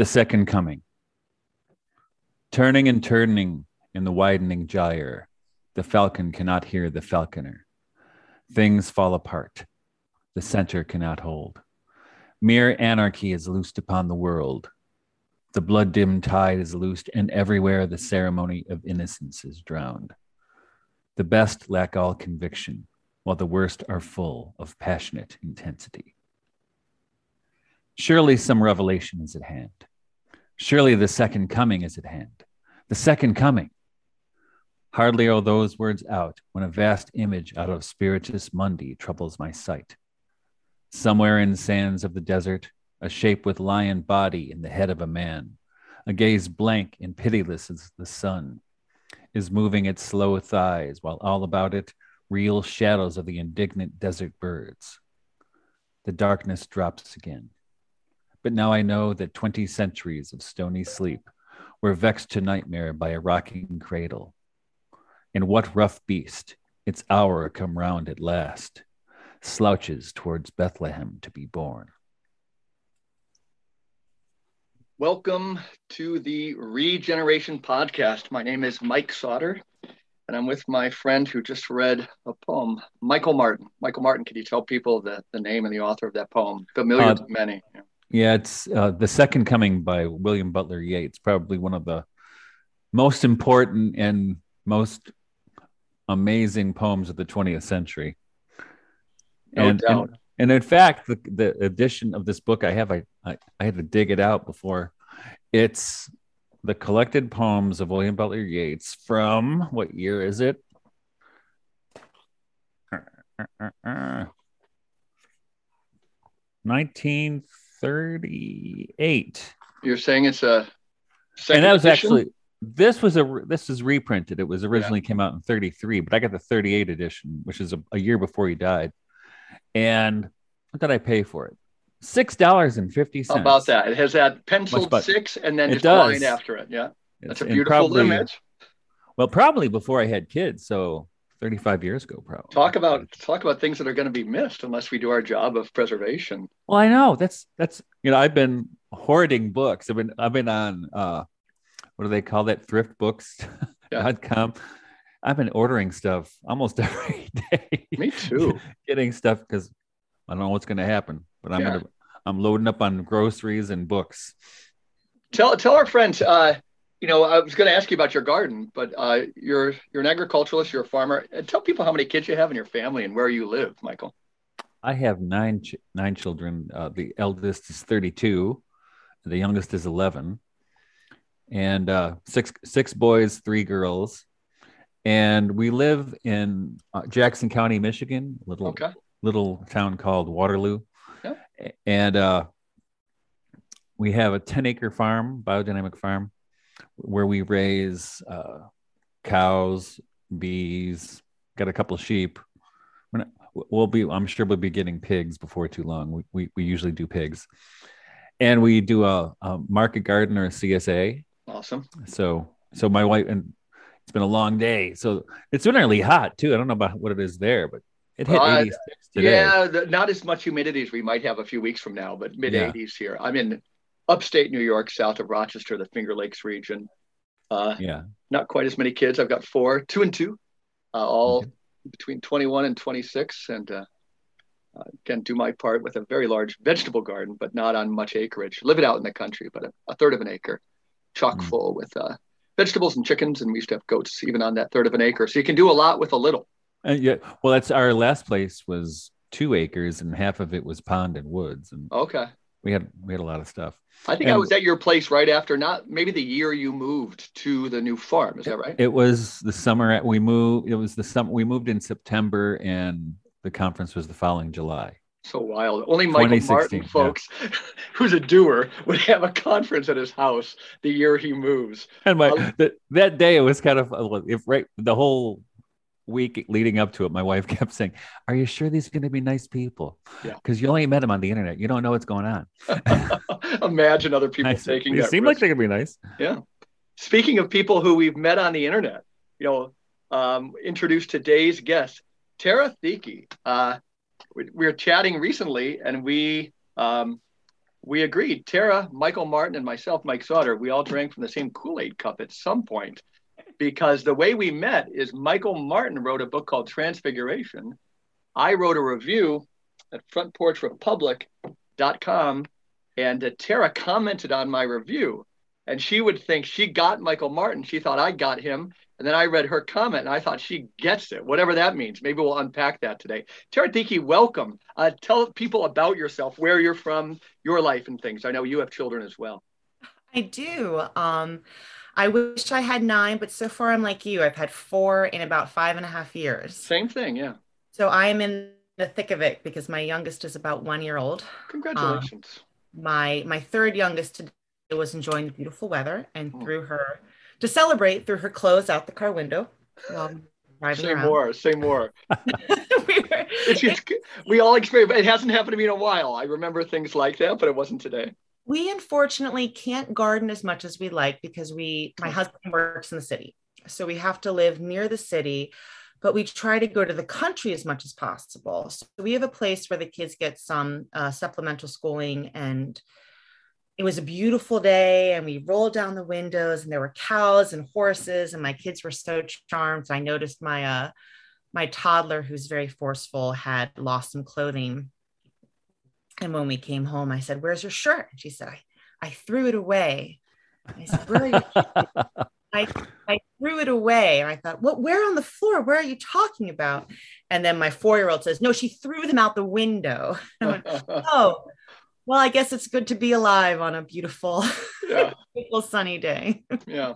The second coming. Turning and turning in the widening gyre, the falcon cannot hear the falconer. Things fall apart. The center cannot hold. Mere anarchy is loosed upon the world. The blood dimmed tide is loosed, and everywhere the ceremony of innocence is drowned. The best lack all conviction, while the worst are full of passionate intensity. Surely some revelation is at hand. Surely the second coming is at hand. The second coming. Hardly are those words out when a vast image out of Spiritus Mundi troubles my sight. Somewhere in sands of the desert, a shape with lion body in the head of a man, a gaze blank and pitiless as the sun, is moving its slow thighs, while all about it, reel shadows of the indignant desert birds. The darkness drops again. But now I know that 20 centuries of stony sleep were vexed to nightmare by a rocking cradle. And what rough beast, its hour come round at last, slouches towards Bethlehem to be born. Welcome to the Regeneration Podcast. My name is Mike Sauter, and I'm with my friend who just read a poem, Michael Martin. Michael Martin, can you tell people the, the name and the author of that poem? Familiar uh, to many. Yeah. Yeah, it's uh, The Second Coming by William Butler Yeats, probably one of the most important and most amazing poems of the 20th century. No and, doubt. And, and, in fact, the, the edition of this book I have, I, I, I had to dig it out before. It's the collected poems of William Butler Yeats from what year is it? Nineteen 38. You're saying it's a and that was edition? actually this was a this is reprinted. It was originally yeah. came out in 33, but I got the 38 edition, which is a, a year before he died. And what did I pay for it? Six dollars and fifty cents. about that? It has that penciled six and then just line after it. Yeah, that's it's, a beautiful probably, image. Well, probably before I had kids, so 35 years ago probably. Talk about talk about things that are going to be missed unless we do our job of preservation. Well i know that's that's you know i've been hoarding books. I've been i've been on uh what do they call that? Thriftbooks.com yeah. i've been ordering stuff almost every day. Me too. Getting stuff because i don't know what's going to happen but i'm yeah. gonna i'm loading up on groceries and books. Tell tell our friends uh you know, I was going to ask you about your garden, but uh, you're you're an agriculturalist, you're a farmer. Tell people how many kids you have in your family and where you live, Michael. I have nine ch- nine children. Uh, the eldest is 32, the youngest is 11, and uh, six six boys, three girls, and we live in uh, Jackson County, Michigan, little okay. little town called Waterloo, yeah. and uh, we have a 10 acre farm, biodynamic farm where we raise uh, cows, bees, got a couple of sheep. Not, we'll be, I'm sure we'll be getting pigs before too long. We, we, we usually do pigs. And we do a, a market garden or a CSA. Awesome. So, so my wife, and it's been a long day. So it's been really hot too. I don't know about what it is there, but it hit uh, 86 today. Yeah, the, not as much humidity as we might have a few weeks from now, but mid 80s yeah. here. I'm in upstate New York, south of Rochester, the Finger Lakes region. Uh, yeah. Not quite as many kids. I've got four, two and two, uh, all okay. between 21 and 26. And uh, uh, can do my part with a very large vegetable garden, but not on much acreage. Live it out in the country, but a, a third of an acre, chock mm. full with uh, vegetables and chickens. And we used to have goats even on that third of an acre. So you can do a lot with a little. And yeah, well, that's our last place was two acres, and half of it was pond and woods. And okay, we had we had a lot of stuff. I think and I was at your place right after, not maybe the year you moved to the new farm. Is that right? It was the summer at, we moved. It was the summer we moved in September, and the conference was the following July. So wild. Only Michael Martin, folks, yeah. who's a doer, would have a conference at his house the year he moves. And my um, the, that day it was kind of if right the whole week leading up to it, my wife kept saying, Are you sure these are going to be nice people? Yeah. Because you only met them on the internet. You don't know what's going on. Imagine other people taking They seem risk. like they could be nice. Yeah. Speaking of people who we've met on the internet, you know, um, introduce today's guest, Tara Thieke. Uh, we, we, were chatting recently and we um, we agreed. Tara, Michael Martin, and myself, Mike Sauter, we all drank from the same Kool Aid cup at some point because the way we met is Michael Martin wrote a book called Transfiguration. I wrote a review at frontporchrepublic.com, and uh, Tara commented on my review. And she would think she got Michael Martin. She thought I got him. And then I read her comment and I thought she gets it, whatever that means. Maybe we'll unpack that today. Tara Thieke, welcome. Uh, tell people about yourself, where you're from, your life, and things. I know you have children as well. I do. Um, I wish I had nine, but so far I'm like you. I've had four in about five and a half years. Same thing, yeah. So I'm in the thick of it because my youngest is about one year old. Congratulations. Um, my my third youngest today was enjoying the beautiful weather and oh. threw her to celebrate threw her clothes out the car window. driving say around. more, say more. we, were, we all experience. It hasn't happened to me in a while. I remember things like that, but it wasn't today we unfortunately can't garden as much as we like because we my husband works in the city. So we have to live near the city but we try to go to the country as much as possible. So we have a place where the kids get some uh, supplemental schooling and it was a beautiful day and we rolled down the windows and there were cows and horses and my kids were so charmed. I noticed my uh my toddler who's very forceful had lost some clothing and when we came home, I said, Where's your shirt? And she said, I, I threw it away. I said, Where are you? I, I threw it away. And I thought, What, where on the floor? Where are you talking about? And then my four year old says, No, she threw them out the window. Went, oh, well, I guess it's good to be alive on a beautiful, yeah. beautiful sunny day. yeah.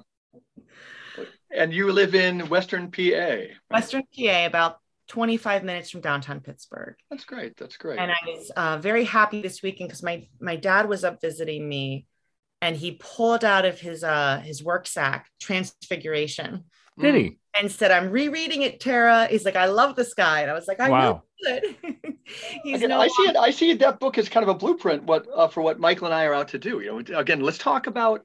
And you live in Western PA. Western PA, about 25 minutes from downtown Pittsburgh. That's great. That's great. And I was uh, very happy this weekend because my my dad was up visiting me, and he pulled out of his uh his work sack Transfiguration. Did he? And said, "I'm rereading it, Tara." He's like, "I love this guy," and I was like, "I wow. know He's again, no I see it. I see that book as kind of a blueprint what uh, for what Michael and I are out to do. You know, again, let's talk about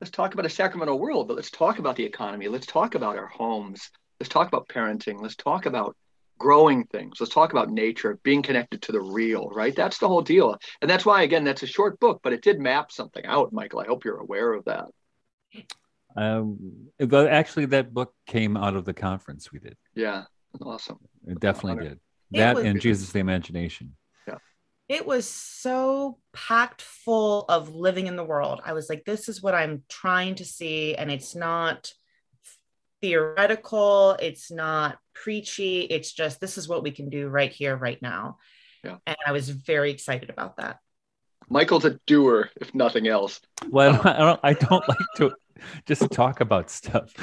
let's talk about a sacramental world, but let's talk about the economy. Let's talk about our homes. Let's talk about parenting. Let's talk about growing things. Let's talk about nature, being connected to the real, right? That's the whole deal. And that's why, again, that's a short book, but it did map something out, Michael. I hope you're aware of that. Um, but actually, that book came out of the conference we did. Yeah, awesome. It definitely did. That was, and Jesus the Imagination. Yeah. It was so packed full of living in the world. I was like, this is what I'm trying to see. And it's not theoretical, it's not preachy. It's just this is what we can do right here, right now. Yeah. And I was very excited about that. Michael's a doer, if nothing else. Well, I don't, I don't like to just talk about stuff.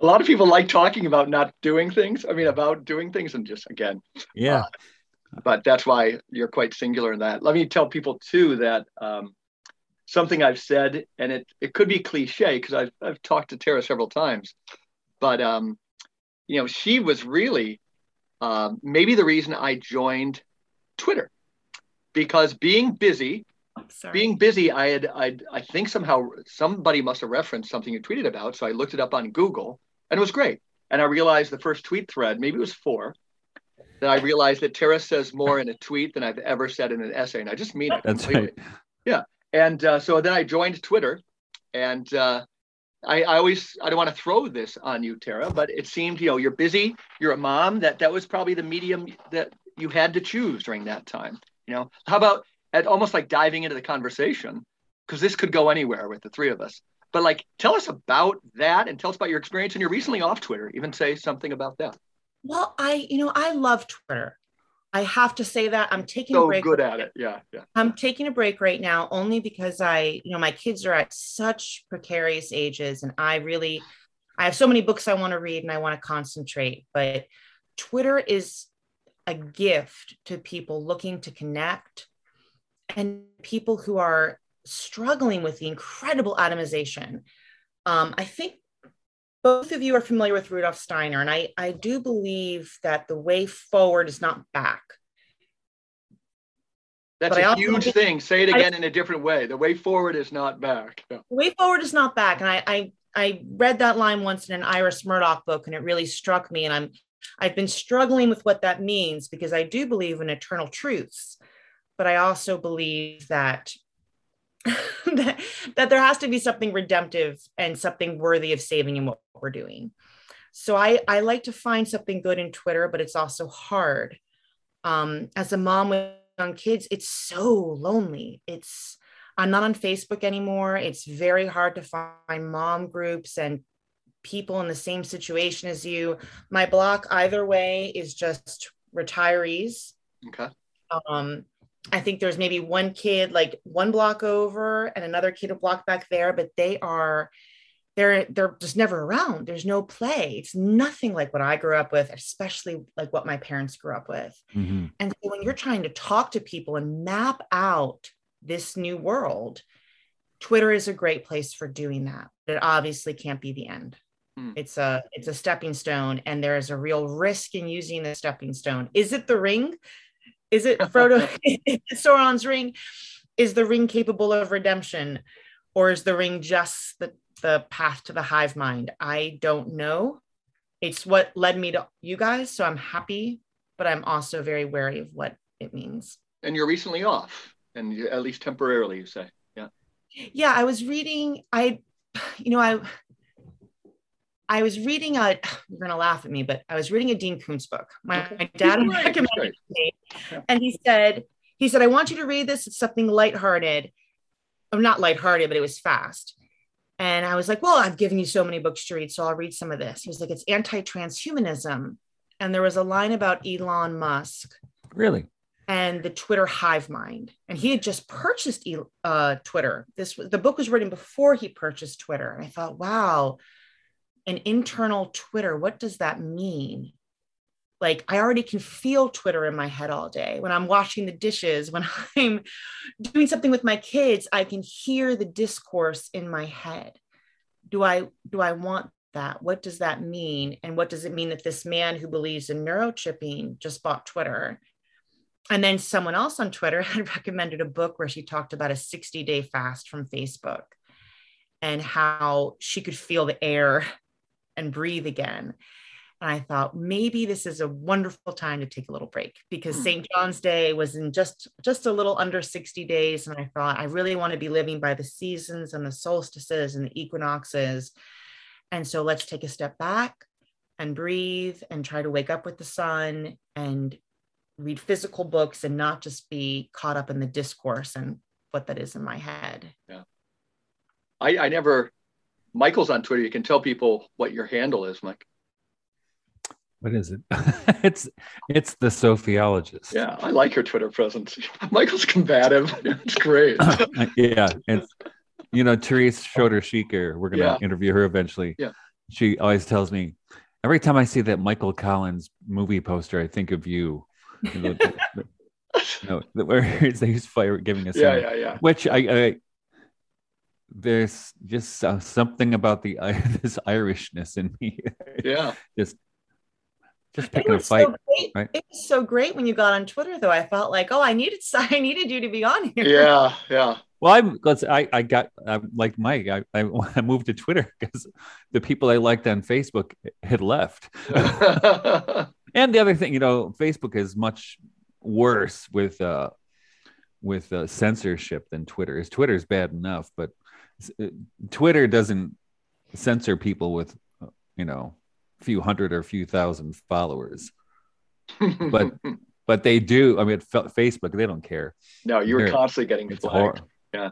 a lot of people like talking about not doing things. I mean, about doing things, and just again, yeah. Uh, but that's why you're quite singular in that. Let me tell people too that um, something I've said, and it it could be cliche because I've I've talked to Tara several times, but um, you know, she was really um, maybe the reason I joined Twitter because being busy, being busy, I had I I think somehow somebody must have referenced something you tweeted about, so I looked it up on Google, and it was great. And I realized the first tweet thread, maybe it was four, that I realized that Tara says more in a tweet than I've ever said in an essay, and I just mean it. That's completely. right. Yeah, and uh, so then I joined Twitter, and uh, I, I, always I don't want to throw this on you, Tara, but it seemed you know you're busy, you're a mom. That that was probably the medium that you had to choose during that time. You know, how about at almost like diving into the conversation because this could go anywhere with the three of us. But like, tell us about that and tell us about your experience. And you're recently off Twitter. Even say something about that. Well, I you know I love Twitter. I have to say that I'm taking so a break. good at it. Yeah, yeah. I'm taking a break right now only because I, you know, my kids are at such precarious ages and I really I have so many books I want to read and I want to concentrate, but Twitter is a gift to people looking to connect and people who are struggling with the incredible atomization. Um, I think both of you are familiar with Rudolf Steiner, and I, I do believe that the way forward is not back. That's but a huge think, thing. Say it again I, in a different way. The way forward is not back. The way forward is not back. And I, I I read that line once in an Iris Murdoch book, and it really struck me. And I'm I've been struggling with what that means because I do believe in eternal truths. but I also believe that that, that there has to be something redemptive and something worthy of saving in what we're doing. So I, I like to find something good in Twitter, but it's also hard. Um, as a mom with young kids, it's so lonely. It's I'm not on Facebook anymore. It's very hard to find mom groups and people in the same situation as you. My block, either way, is just retirees. Okay. Um, I think there's maybe one kid like one block over and another kid a block back there, but they are they're they're just never around. There's no play. It's nothing like what I grew up with, especially like what my parents grew up with. Mm-hmm. And so when you're trying to talk to people and map out this new world, Twitter is a great place for doing that. It obviously can't be the end. Mm. It's a it's a stepping stone, and there is a real risk in using the stepping stone. Is it the ring? Is it Frodo Sauron's ring? Is the ring capable of redemption? Or is the ring just the, the path to the hive mind? I don't know. It's what led me to you guys. So I'm happy, but I'm also very wary of what it means. And you're recently off, and you, at least temporarily, you say. Yeah. Yeah, I was reading, I, you know, I I was reading a, you're going to laugh at me, but I was reading a Dean Koontz book. My, okay. my dad recommended it to me. And he said, he said, I want you to read this. It's something lighthearted. I'm not lighthearted, but it was fast. And I was like, well, I've given you so many books to read, so I'll read some of this. He was like, it's anti-transhumanism. And there was a line about Elon Musk. Really? And the Twitter hive mind. And he had just purchased uh, Twitter. This the book was written before he purchased Twitter. And I thought, wow, an internal Twitter, what does that mean? Like, I already can feel Twitter in my head all day. When I'm washing the dishes, when I'm doing something with my kids, I can hear the discourse in my head. Do I do I want that? What does that mean? And what does it mean that this man who believes in neurochipping just bought Twitter? And then someone else on Twitter had recommended a book where she talked about a 60 day fast from Facebook and how she could feel the air and breathe again. And I thought maybe this is a wonderful time to take a little break because St. Hmm. John's Day was in just just a little under 60 days and I thought I really want to be living by the seasons and the solstices and the equinoxes. And so let's take a step back and breathe and try to wake up with the sun and read physical books and not just be caught up in the discourse and what that is in my head. Yeah. I, I never Michael's on Twitter. You can tell people what your handle is, Mike. What is it? it's it's the Sophiologist. Yeah, I like your Twitter presence. Michael's combative. It's great. yeah, it's you know Therese Schroeder Sheker. We're gonna yeah. interview her eventually. Yeah, she always tells me every time I see that Michael Collins movie poster, I think of you. you know, no, where he's fire giving us yeah, yeah, yeah. Which I, I there's just uh, something about the uh, this Irishness in me. Yeah, just just picking a fight. So right? It was so great when you got on Twitter, though. I felt like, oh, I needed I needed you to be on here. Yeah, yeah. Well, I'm let's I I got I'm like Mike. I, I, I moved to Twitter because the people I liked on Facebook had left. and the other thing, you know, Facebook is much worse with uh with uh, censorship than Twitter is. Twitter is bad enough, but Twitter doesn't censor people with, you know, a few hundred or a few thousand followers, but but they do. I mean, Facebook they don't care. No, you were constantly getting flagged. Yeah,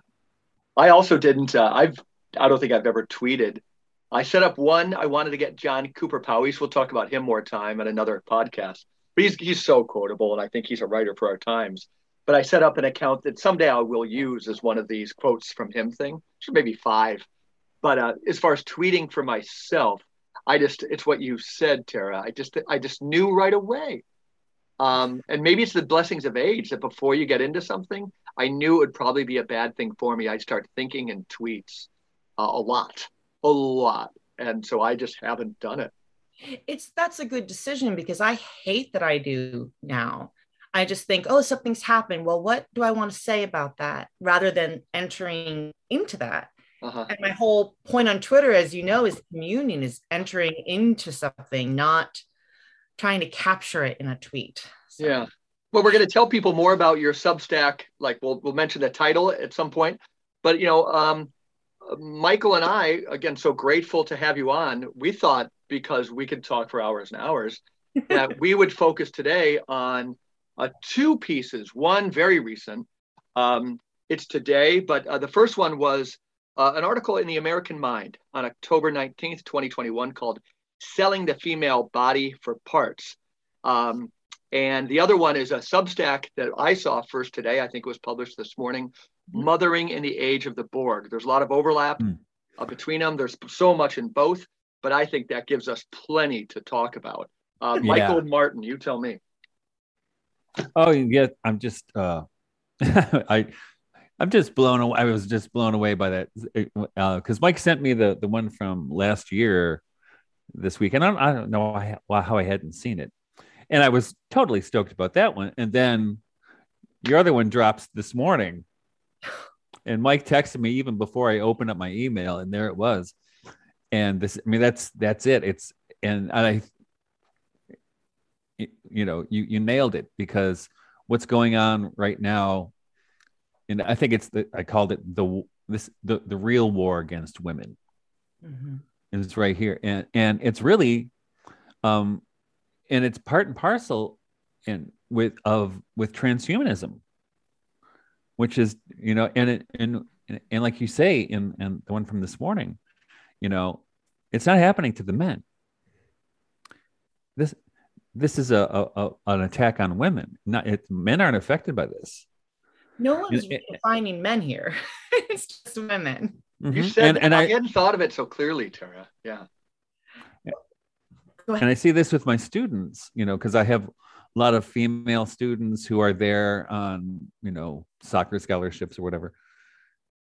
I also didn't. Uh, I've I don't think I've ever tweeted. I set up one. I wanted to get John Cowper Powys. We'll talk about him more time at another podcast. But he's he's so quotable, and I think he's a writer for our times but I set up an account that someday I will use as one of these quotes from him thing, maybe five. But uh, as far as tweeting for myself, I just it's what you said, Tara. I just I just knew right away. Um, and maybe it's the blessings of age that before you get into something, I knew it would probably be a bad thing for me. I'd start thinking in tweets uh, a lot, a lot, and so I just haven't done it. It's that's a good decision because I hate that I do now. I just think, oh, something's happened. Well, what do I want to say about that rather than entering into that? Uh-huh. And my whole point on Twitter, as you know, is communion, is entering into something, not trying to capture it in a tweet. So. Yeah. Well, we're going to tell people more about your Substack. Like we'll we'll mention the title at some point. But you know, um, Michael and I, again, so grateful to have you on. We thought because we could talk for hours and hours that we would focus today on uh, two pieces. One very recent. Um, it's today, but uh, the first one was uh, an article in the American Mind on October 19th, 2021, called Selling the Female Body for Parts. Um, and the other one is a Substack that I saw first today. I think it was published this morning mm-hmm. Mothering in the Age of the Borg. There's a lot of overlap mm. uh, between them. There's so much in both, but I think that gives us plenty to talk about. Uh, yeah. Michael Martin, you tell me. Oh, yeah. I'm just, uh, I, I'm just blown away. I was just blown away by that Uh because Mike sent me the the one from last year this week, and I don't, I don't know how I hadn't seen it and I was totally stoked about that one. And then your other one drops this morning, and Mike texted me even before I opened up my email, and there it was. And this, I mean, that's that's it. It's and I, you know, you you nailed it because what's going on right now, and I think it's the I called it the this the the real war against women. Mm-hmm. It's right here, and and it's really um, and it's part and parcel in with of with transhumanism which is you know and it and and like you say in and the one from this morning you know it's not happening to the men this this is a, a, a an attack on women. Not it, men aren't affected by this. No one's defining men here. It's just women. Mm-hmm. you said and, and I, I hadn't thought of it so clearly tara. Yeah. And I see this with my students, you know, because I have a lot of female students who are there on, you know, soccer scholarships or whatever.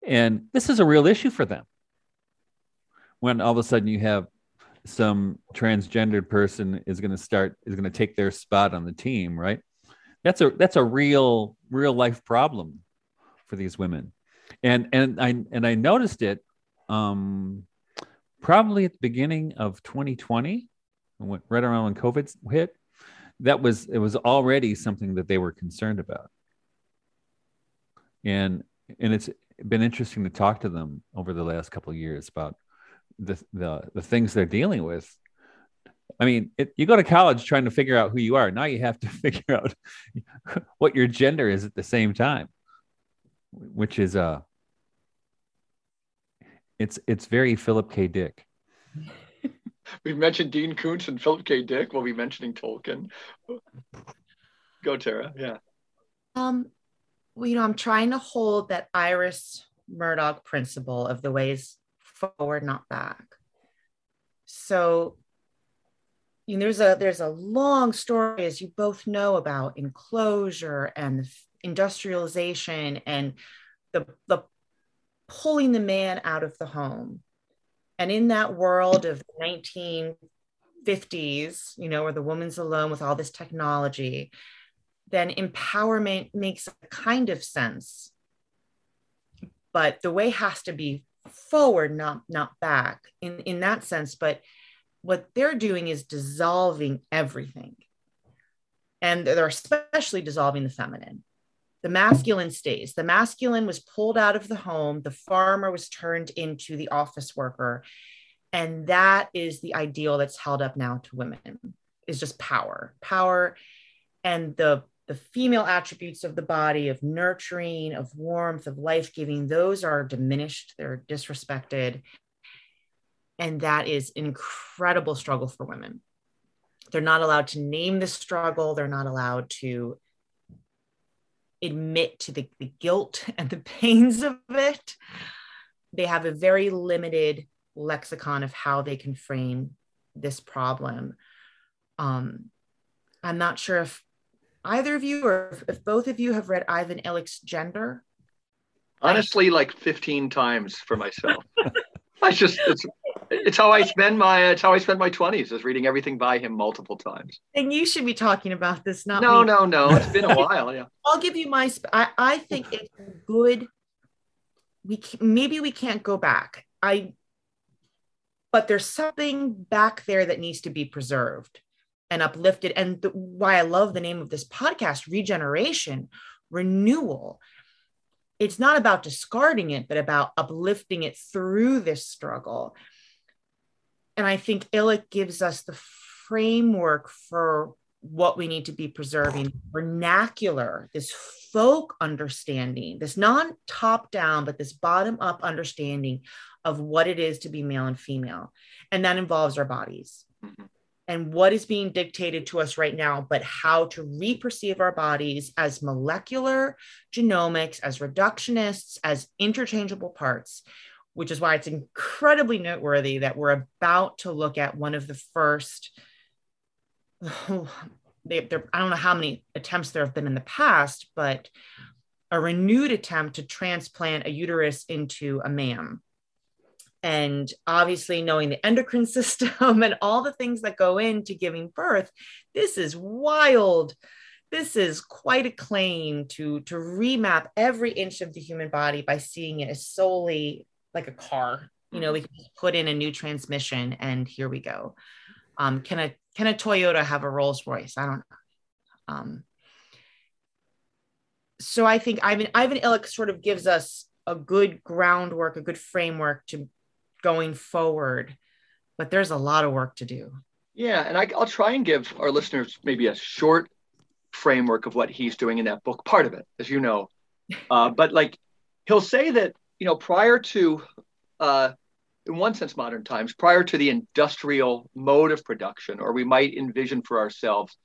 And this is a real issue for them. When all of a sudden you have some transgendered person is going to start is going to take their spot on the team, right? That's a that's a real real life problem for these women. And and I and I noticed it um probably at the beginning of 2020 right around when COVID hit, that was it was already something that they were concerned about. And and it's been interesting to talk to them over the last couple of years about the the, the things they're dealing with. I mean, it, you go to college trying to figure out who you are. Now you have to figure out what your gender is at the same time, which is uh it's it's very Philip K. Dick. We've mentioned Dean Koontz and Philip K. Dick. We'll be mentioning Tolkien. Go, Tara. Yeah. Um, well, you know, I'm trying to hold that Iris Murdoch principle of the ways forward, not back. So, you know, there's a there's a long story, as you both know, about enclosure and industrialization and the the pulling the man out of the home and in that world of 1950s, you know, where the woman's alone with all this technology, then empowerment makes a kind of sense. But the way has to be forward, not not back in, in that sense. But what they're doing is dissolving everything. And they're especially dissolving the feminine. The masculine stays. The masculine was pulled out of the home. The farmer was turned into the office worker. And that is the ideal that's held up now to women is just power, power and the the female attributes of the body of nurturing, of warmth, of life giving, those are diminished, they're disrespected. And that is incredible struggle for women. They're not allowed to name the struggle, they're not allowed to admit to the, the guilt and the pains of it. They have a very limited lexicon of how they can frame this problem. Um, I'm not sure if either of you or if, if both of you have read Ivan Illich's Gender. Honestly, like 15 times for myself. I just it's it's how I spend my it's how I spend my 20s is reading everything by him multiple times. And you should be talking about this, not no, me. no, no. It's been a while. Yeah. I'll give you my. I I think it's good. We can, maybe we can't go back. I. But there's something back there that needs to be preserved, and uplifted. And why I love the name of this podcast, regeneration, renewal. It's not about discarding it, but about uplifting it through this struggle. And I think Illich gives us the framework for what we need to be preserving vernacular, this folk understanding, this non top down, but this bottom up understanding of what it is to be male and female. And that involves our bodies mm-hmm. And what is being dictated to us right now, but how to reperceive our bodies as molecular genomics, as reductionists, as interchangeable parts. Which is why it's incredibly noteworthy that we're about to look at one of the first they, I don't know how many attempts there have been in the past, but a renewed attempt to transplant a uterus into a man. And obviously, knowing the endocrine system and all the things that go into giving birth, this is wild. This is quite a claim to, to remap every inch of the human body by seeing it as solely like a car. You know, we can put in a new transmission and here we go. Um, can a can a Toyota have a Rolls Royce? I don't know. Um, so I think Ivan Ivan Illich sort of gives us a good groundwork, a good framework to going forward, but there's a lot of work to do. Yeah, and I, will try and give our listeners maybe a short framework of what he's doing in that book. Part of it, as you know, uh, but like he'll say that you know prior to uh, in one sense, modern times, prior to the industrial mode of production, or we might envision for ourselves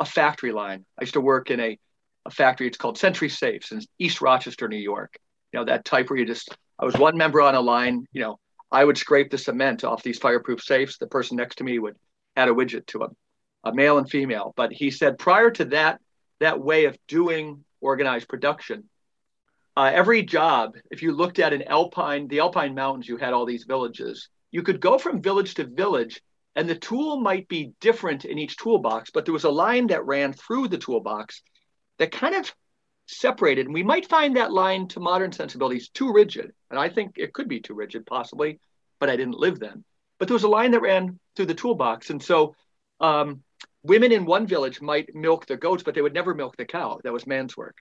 a factory line. I used to work in a, a factory, it's called Century Safes in East Rochester, New York. You know, that type where you just, I was one member on a line, you know, I would scrape the cement off these fireproof safes. The person next to me would add a widget to them, a male and female. But he said prior to that, that way of doing organized production, uh, every job, if you looked at an alpine, the alpine mountains, you had all these villages. You could go from village to village, and the tool might be different in each toolbox, but there was a line that ran through the toolbox that kind of separated. And we might find that line to modern sensibilities too rigid. And I think it could be too rigid, possibly, but I didn't live then. But there was a line that ran through the toolbox. And so um, women in one village might milk the goats, but they would never milk the cow. That was man's work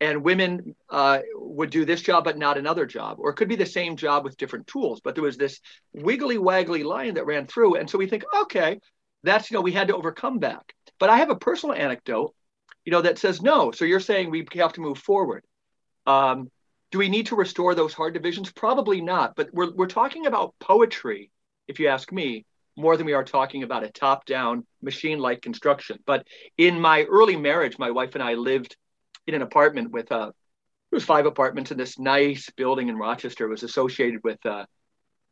and women uh, would do this job but not another job or it could be the same job with different tools but there was this wiggly waggly line that ran through and so we think okay that's you know we had to overcome that but i have a personal anecdote you know that says no so you're saying we have to move forward um, do we need to restore those hard divisions probably not but we're, we're talking about poetry if you ask me more than we are talking about a top down machine like construction but in my early marriage my wife and i lived in an apartment with uh, it was five apartments in this nice building in Rochester. It was associated with uh,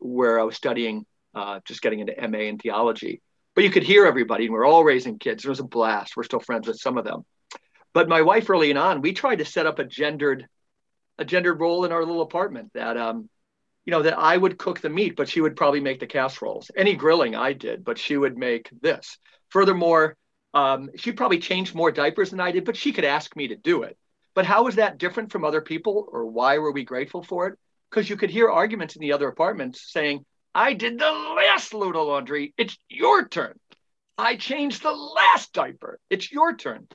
where I was studying, uh, just getting into MA in theology. But you could hear everybody, and we are all raising kids. It was a blast. We're still friends with some of them. But my wife, early on, we tried to set up a gendered, a gendered role in our little apartment. That, um, you know, that I would cook the meat, but she would probably make the casseroles. Any grilling I did, but she would make this. Furthermore, um, she probably changed more diapers than I did, but she could ask me to do it. But how was that different from other people, or why were we grateful for it? Because you could hear arguments in the other apartments saying, I did the last load of laundry. It's your turn. I changed the last diaper. It's your turn.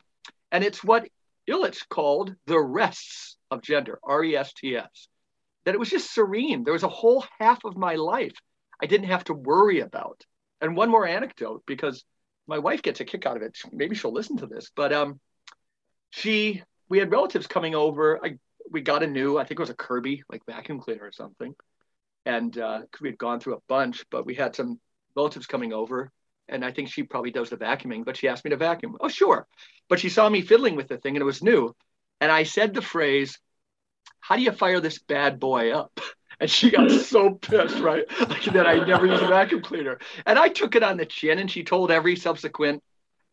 And it's what Illich called the rests of gender, R E S T S. That it was just serene. There was a whole half of my life I didn't have to worry about. And one more anecdote, because my wife gets a kick out of it. Maybe she'll listen to this, but um, she we had relatives coming over. I we got a new, I think it was a Kirby like vacuum cleaner or something, and uh, we had gone through a bunch, but we had some relatives coming over, and I think she probably does the vacuuming, but she asked me to vacuum. Oh sure, but she saw me fiddling with the thing and it was new, and I said the phrase, "How do you fire this bad boy up?" And she got so pissed, right? Like that I never used a vacuum cleaner. And I took it on the chin and she told every subsequent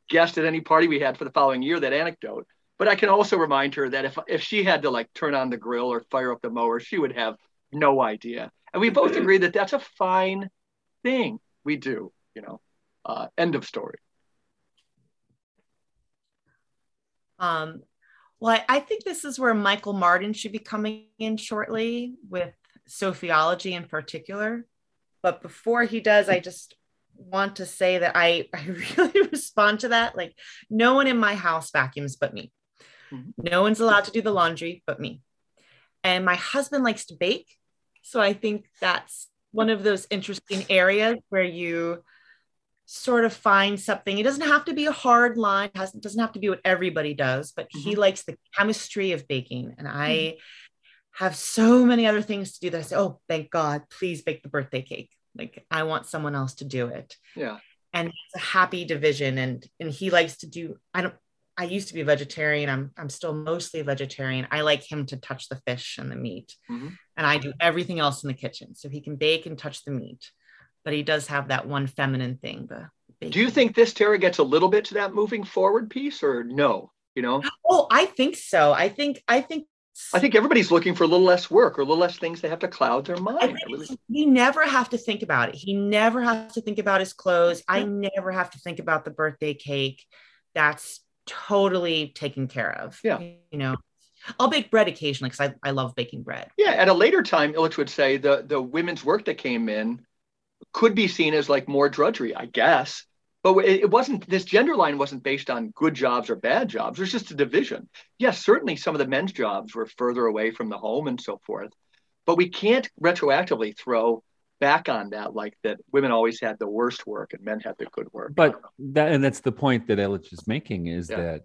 guest at any party we had for the following year that anecdote. But I can also remind her that if if she had to like turn on the grill or fire up the mower, she would have no idea. And we both agree that that's a fine thing we do, you know. Uh, end of story. Um, well, I, I think this is where Michael Martin should be coming in shortly with sophiology in particular. But before he does, I just want to say that I, I really respond to that. Like, no one in my house vacuums but me. Mm-hmm. No one's allowed to do the laundry but me. And my husband likes to bake. So I think that's one of those interesting areas where you sort of find something. It doesn't have to be a hard line, it doesn't have to be what everybody does, but mm-hmm. he likes the chemistry of baking. And I mm-hmm. have so many other things to do that I say, oh, thank God, please bake the birthday cake. Like I want someone else to do it. Yeah. And it's a happy division. And and he likes to do, I don't I used to be a vegetarian. I'm I'm still mostly vegetarian. I like him to touch the fish and the meat. Mm-hmm. And I do everything else in the kitchen. So he can bake and touch the meat. But he does have that one feminine thing. The do you think this Tara gets a little bit to that moving forward piece or no? You know? Oh, I think so. I think I think I think everybody's looking for a little less work or a little less things they have to cloud their mind. Really... We never have to think about it. He never has to think about his clothes. I never have to think about the birthday cake. That's totally taken care of. Yeah. You know, I'll bake bread occasionally because I, I love baking bread. Yeah. At a later time, Illich would say the, the women's work that came in could be seen as like more drudgery, I guess. But it wasn't, this gender line wasn't based on good jobs or bad jobs. There's just a division. Yes, certainly some of the men's jobs were further away from the home and so forth. But we can't retroactively throw back on that like that women always had the worst work and men had the good work but that and that's the point that Illich is making is yeah. that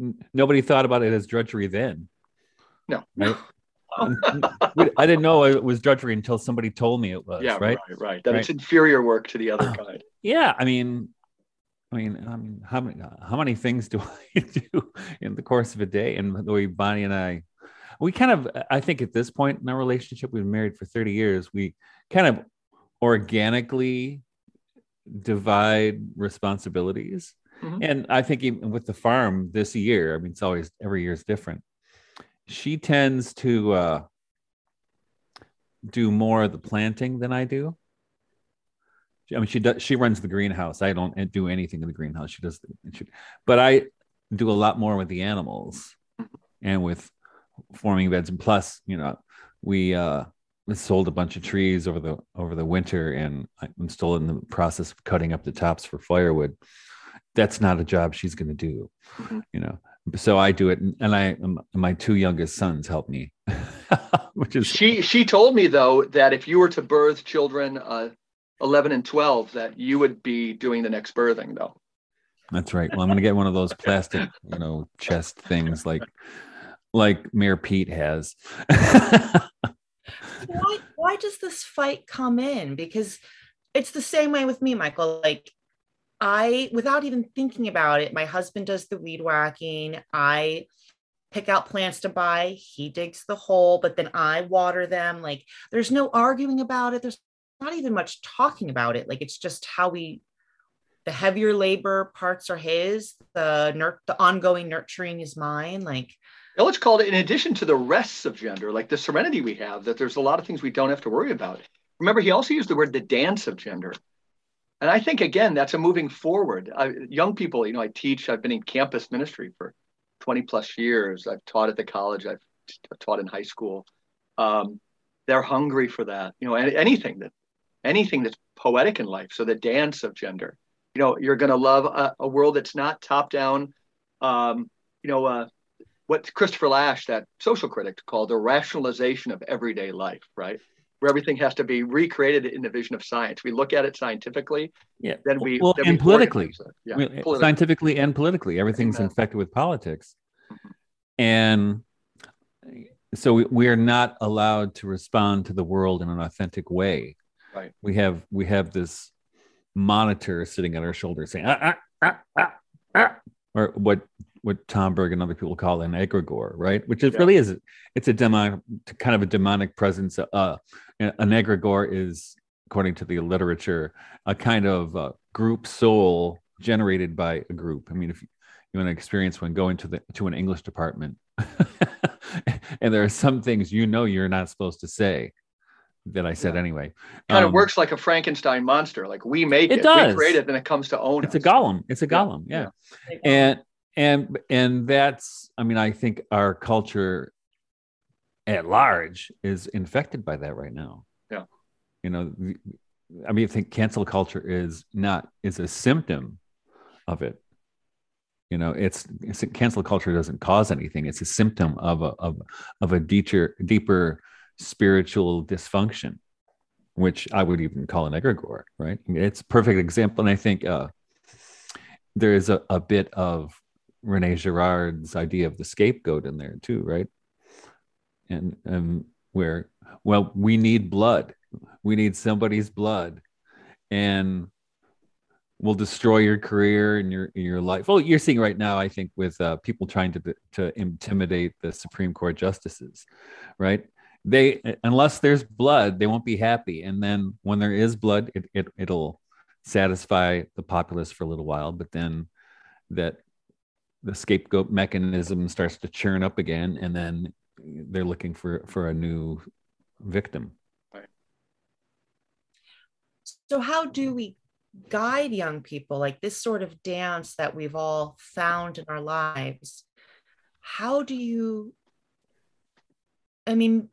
n- nobody thought about it as drudgery then no right I didn't know it was drudgery until somebody told me it was. Yeah, right, right, right. That right. it's inferior work to the other kind. Yeah, I mean, I mean, I mean, how many how many things do I do in the course of a day? And the way Bonnie and I, we kind of, I think at this point in our relationship, we've been married for thirty years. We kind of organically divide responsibilities. Mm-hmm. And I think even with the farm this year, I mean, it's always every year is different. She tends to uh, do more of the planting than I do. I mean, she does. She runs the greenhouse. I don't do anything in the greenhouse. She does, she, but I do a lot more with the animals and with forming beds. And plus, you know, we uh, sold a bunch of trees over the over the winter, and I'm still in the process of cutting up the tops for firewood. That's not a job she's going to do, mm-hmm. you know. So I do it, and I my two youngest sons help me. Which is she she told me though that if you were to birth children uh, 11 and 12 that you would be doing the next birthing though. That's right. Well i'm going to get one of those plastic you know chest things like like mayor pete has. Why, why does this fight come in? Because it's the same way with me michael. Like i without even thinking about it my husband does the weed whacking i pick out plants to buy he digs the hole but then i water them like there's no arguing about it there's not even much talking about it. Like it's just how we, the heavier labor parts are his, the nur- the ongoing nurturing is mine. Like, let's call it in addition to the rests of gender, like the serenity we have, that there's a lot of things we don't have to worry about. Remember, he also used the word the dance of gender. And I think, again, that's a moving forward. I, young people, you know, I teach, I've been in campus ministry for 20 plus years. I've taught at the college, I've taught in high school. Um, they're hungry for that, you know, anything that anything that's poetic in life. So the dance of gender. You know, you're going to love a, a, world that's not top down. Um, you know, uh, what Christopher Lasch, that social critic, called the rationalization of everyday life, right? Where everything has to be recreated in the vision of science. We look at it scientifically. Yeah. Then we well, then and we politically. Yeah, politically. Scientifically and politically, everything's Amen. infected with politics, mm-hmm. and so we, we are not allowed to respond to the world in an authentic way Right. We have we have this monitor sitting on our shoulder saying ah, ah, ah, ah, or what what Tomberg and other people call an egregore, right? Which is yeah. really is it's a demonic kind of a demonic presence. Uh, an egregore is, according to the literature, a kind of uh, group soul generated by a group. I mean, if you, you want to experience when going to the to an English department, and there are some things you know you're not supposed to say, that I said yeah. anyway. Kind um, of works like a Frankenstein monster. Like we make it, it does. we create it, then it comes to own it's us. a golem. It's a golem. Yeah. yeah. And and and that's I mean, I think our culture at large is infected by that right now. Yeah. You know, I mean, I think cancel culture is not is a symptom of it. You know, it's, it's cancel culture doesn't cause anything. It's a symptom of a of of a deeper deeper spiritual dysfunction, which I would even call an egregore. Right? It's a perfect example, and I think uh, there is a, a bit of Rene Girard's idea of the scapegoat in there too, right? And and where well, we need blood we need somebody's blood and will destroy your career and your your life. Well, you're seeing right now, I think, with uh, people trying to to intimidate the Supreme Court justices, right? They unless there's blood, they won't be happy, and then when there is blood, it, it it'll satisfy the populace for a little while, but then that the scapegoat mechanism starts to churn up again, and then they're looking for for a new victim. Right. So, how do we guide young people like this sort of dance that we've all found in our lives? How do you, I mean,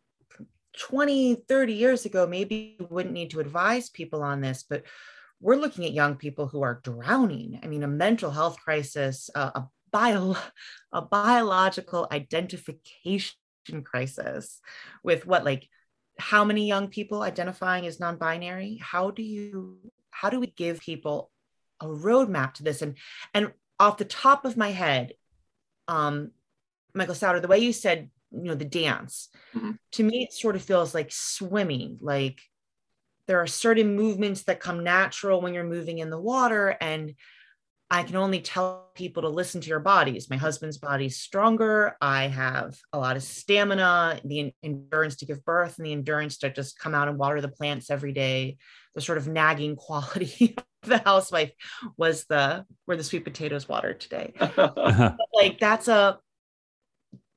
20, 30 years ago, maybe you wouldn't need to advise people on this, but we're looking at young people who are drowning. I mean, a mental health crisis, uh, a, bio, a biological identification crisis with what, like how many young people identifying as non-binary? How do you how do we give people a roadmap to this? And and off the top of my head um michael souter the way you said you know the dance mm-hmm. to me it sort of feels like swimming. Like there are certain movements that come natural when you're moving in the water and I can only tell people to listen to your bodies. My husband's body's stronger. I have a lot of stamina, the endurance to give birth, and the endurance to just come out and water the plants every day. The sort of nagging quality of the housewife was the where the sweet potatoes watered today. like that's a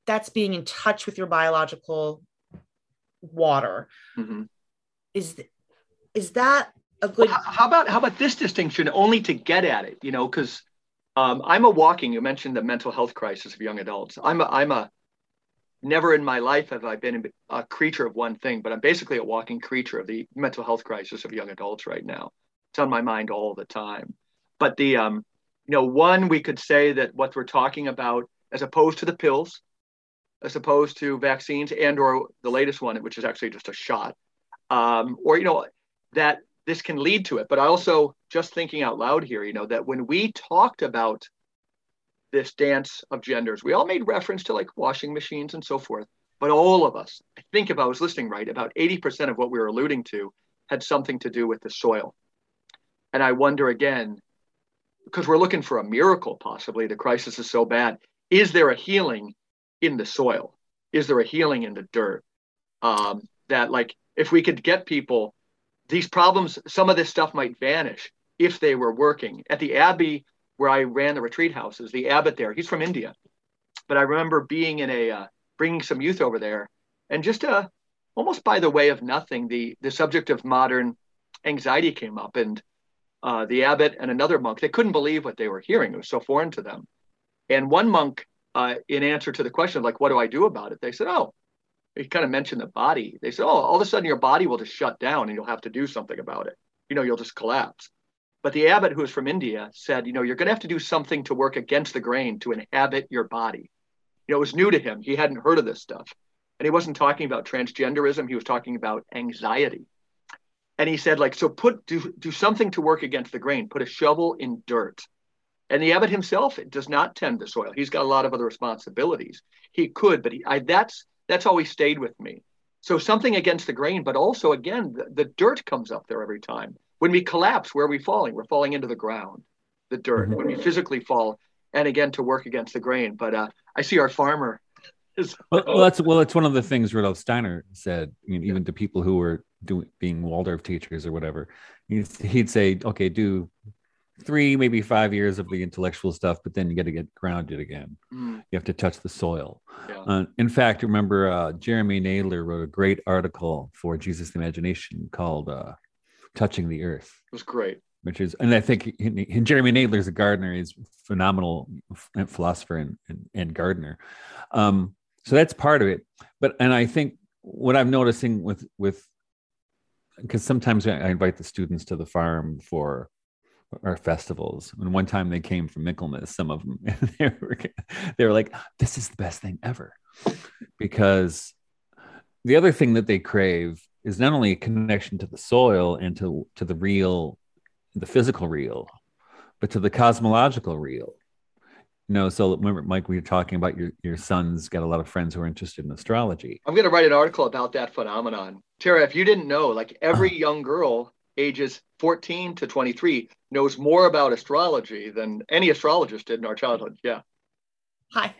that's being in touch with your biological water. Mm-hmm. Is is that a good. Well, how about how about this distinction? Only to get at it, you know, because um, I'm a walking. You mentioned the mental health crisis of young adults. I'm a I'm a never in my life have I been a creature of one thing, but I'm basically a walking creature of the mental health crisis of young adults right now. It's on my mind all the time. But the um, you know, one we could say that what we're talking about, as opposed to the pills, as opposed to vaccines, and or the latest one, which is actually just a shot, um, or you know, that this can lead to it. But I also just thinking out loud here, you know, that when we talked about this dance of genders, we all made reference to like washing machines and so forth. But all of us, I think if I was listening right, about 80% of what we were alluding to had something to do with the soil. And I wonder again, because we're looking for a miracle, possibly the crisis is so bad. Is there a healing in the soil? Is there a healing in the dirt? Um, that like if we could get people these problems, some of this stuff might vanish if they were working. At the Abbey, where I ran the retreat houses, the abbot there, he's from India. But I remember being in a, uh, bringing some youth over there, and just uh, almost by the way of nothing, the, the subject of modern anxiety came up. And uh, the abbot and another monk, they couldn't believe what they were hearing. It was so foreign to them. And one monk, uh, in answer to the question of like, what do I do about it? They said, oh, he kind of mentioned the body. They said, oh, all of a sudden your body will just shut down and you'll have to do something about it. You know, you'll just collapse. But the abbot, who was from India, said, you know, you're going to have to do something to work against the grain to inhabit your body. You know, it was new to him. He hadn't heard of this stuff. And he wasn't talking about transgenderism. He was talking about anxiety. And he said, like, so put do, do something to work against the grain. Put a shovel in dirt. And the abbot himself does not tend the soil. He's got a lot of other responsibilities. He could, but he, I, that's that's always stayed with me. So something against the grain, but also again, the, the dirt comes up there every time. When we collapse, where are we falling? We're falling into the ground, the dirt. Mm-hmm. When we physically fall, and again to work against the grain. But uh, I see our farmer. Is, well, well, that's well, it's one of the things Rudolf Steiner said. You know, even to people who were doing being Waldorf teachers or whatever, he'd, he'd say, "Okay, do three, maybe five years of the intellectual stuff, but then you got to get grounded again. Mm. You have to touch the soil. Yeah. Uh, in fact, remember uh, Jeremy Naydler wrote a great article for Jesus the Imagination called uh, "Touching the Earth." It was great. Which is, and I think he, he, Jeremy Naydler is a gardener. He's phenomenal philosopher and, and, and gardener. Um, so that's part of it. But and I think what I'm noticing with with because sometimes I invite the students to the farm for our festivals. And one time they came from Michaelmas, some of them, they were they were like, "This is the best thing ever," because the other thing that they crave is not only a connection to the soil and to to the real, the physical real, but to the cosmological real. You know, so remember, Mike, we were talking about your your son's got a lot of friends who are interested in astrology. I'm going to write an article about that phenomenon. Tara, if you didn't know, like every uh-huh. young girl ages 14 to 23 knows more about astrology than any astrologist did in our childhood. Yeah. Hi.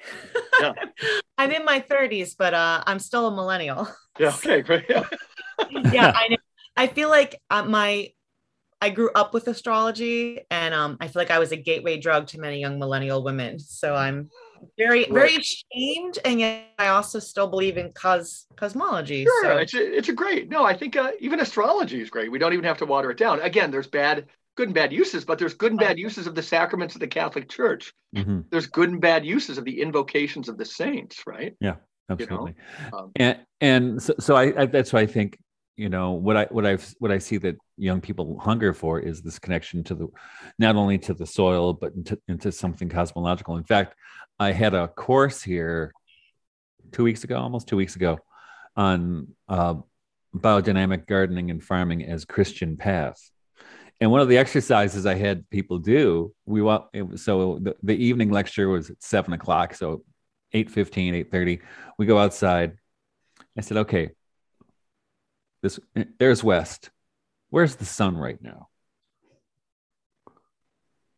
Yeah. I'm in my 30s, but uh, I'm still a millennial. Yeah. Okay. Great. Yeah. yeah. I know. I feel like uh, my I grew up with astrology, and um, I feel like I was a gateway drug to many young millennial women. So I'm very right. very ashamed and yet i also still believe in cos cosmology sure so. it's, a, it's a great no i think uh, even astrology is great we don't even have to water it down again there's bad good and bad uses but there's good and bad uses of the sacraments of the catholic church mm-hmm. there's good and bad uses of the invocations of the saints right yeah absolutely you know? um, and and so, so I, I that's why i think you know what i what i've what i see that young people hunger for is this connection to the not only to the soil but into, into something cosmological in fact I had a course here two weeks ago, almost two weeks ago, on uh, biodynamic gardening and farming as Christian path. And one of the exercises I had people do, we want so the, the evening lecture was at seven o'clock, so 8 30. We go outside. I said, okay, this there's west. Where's the sun right now?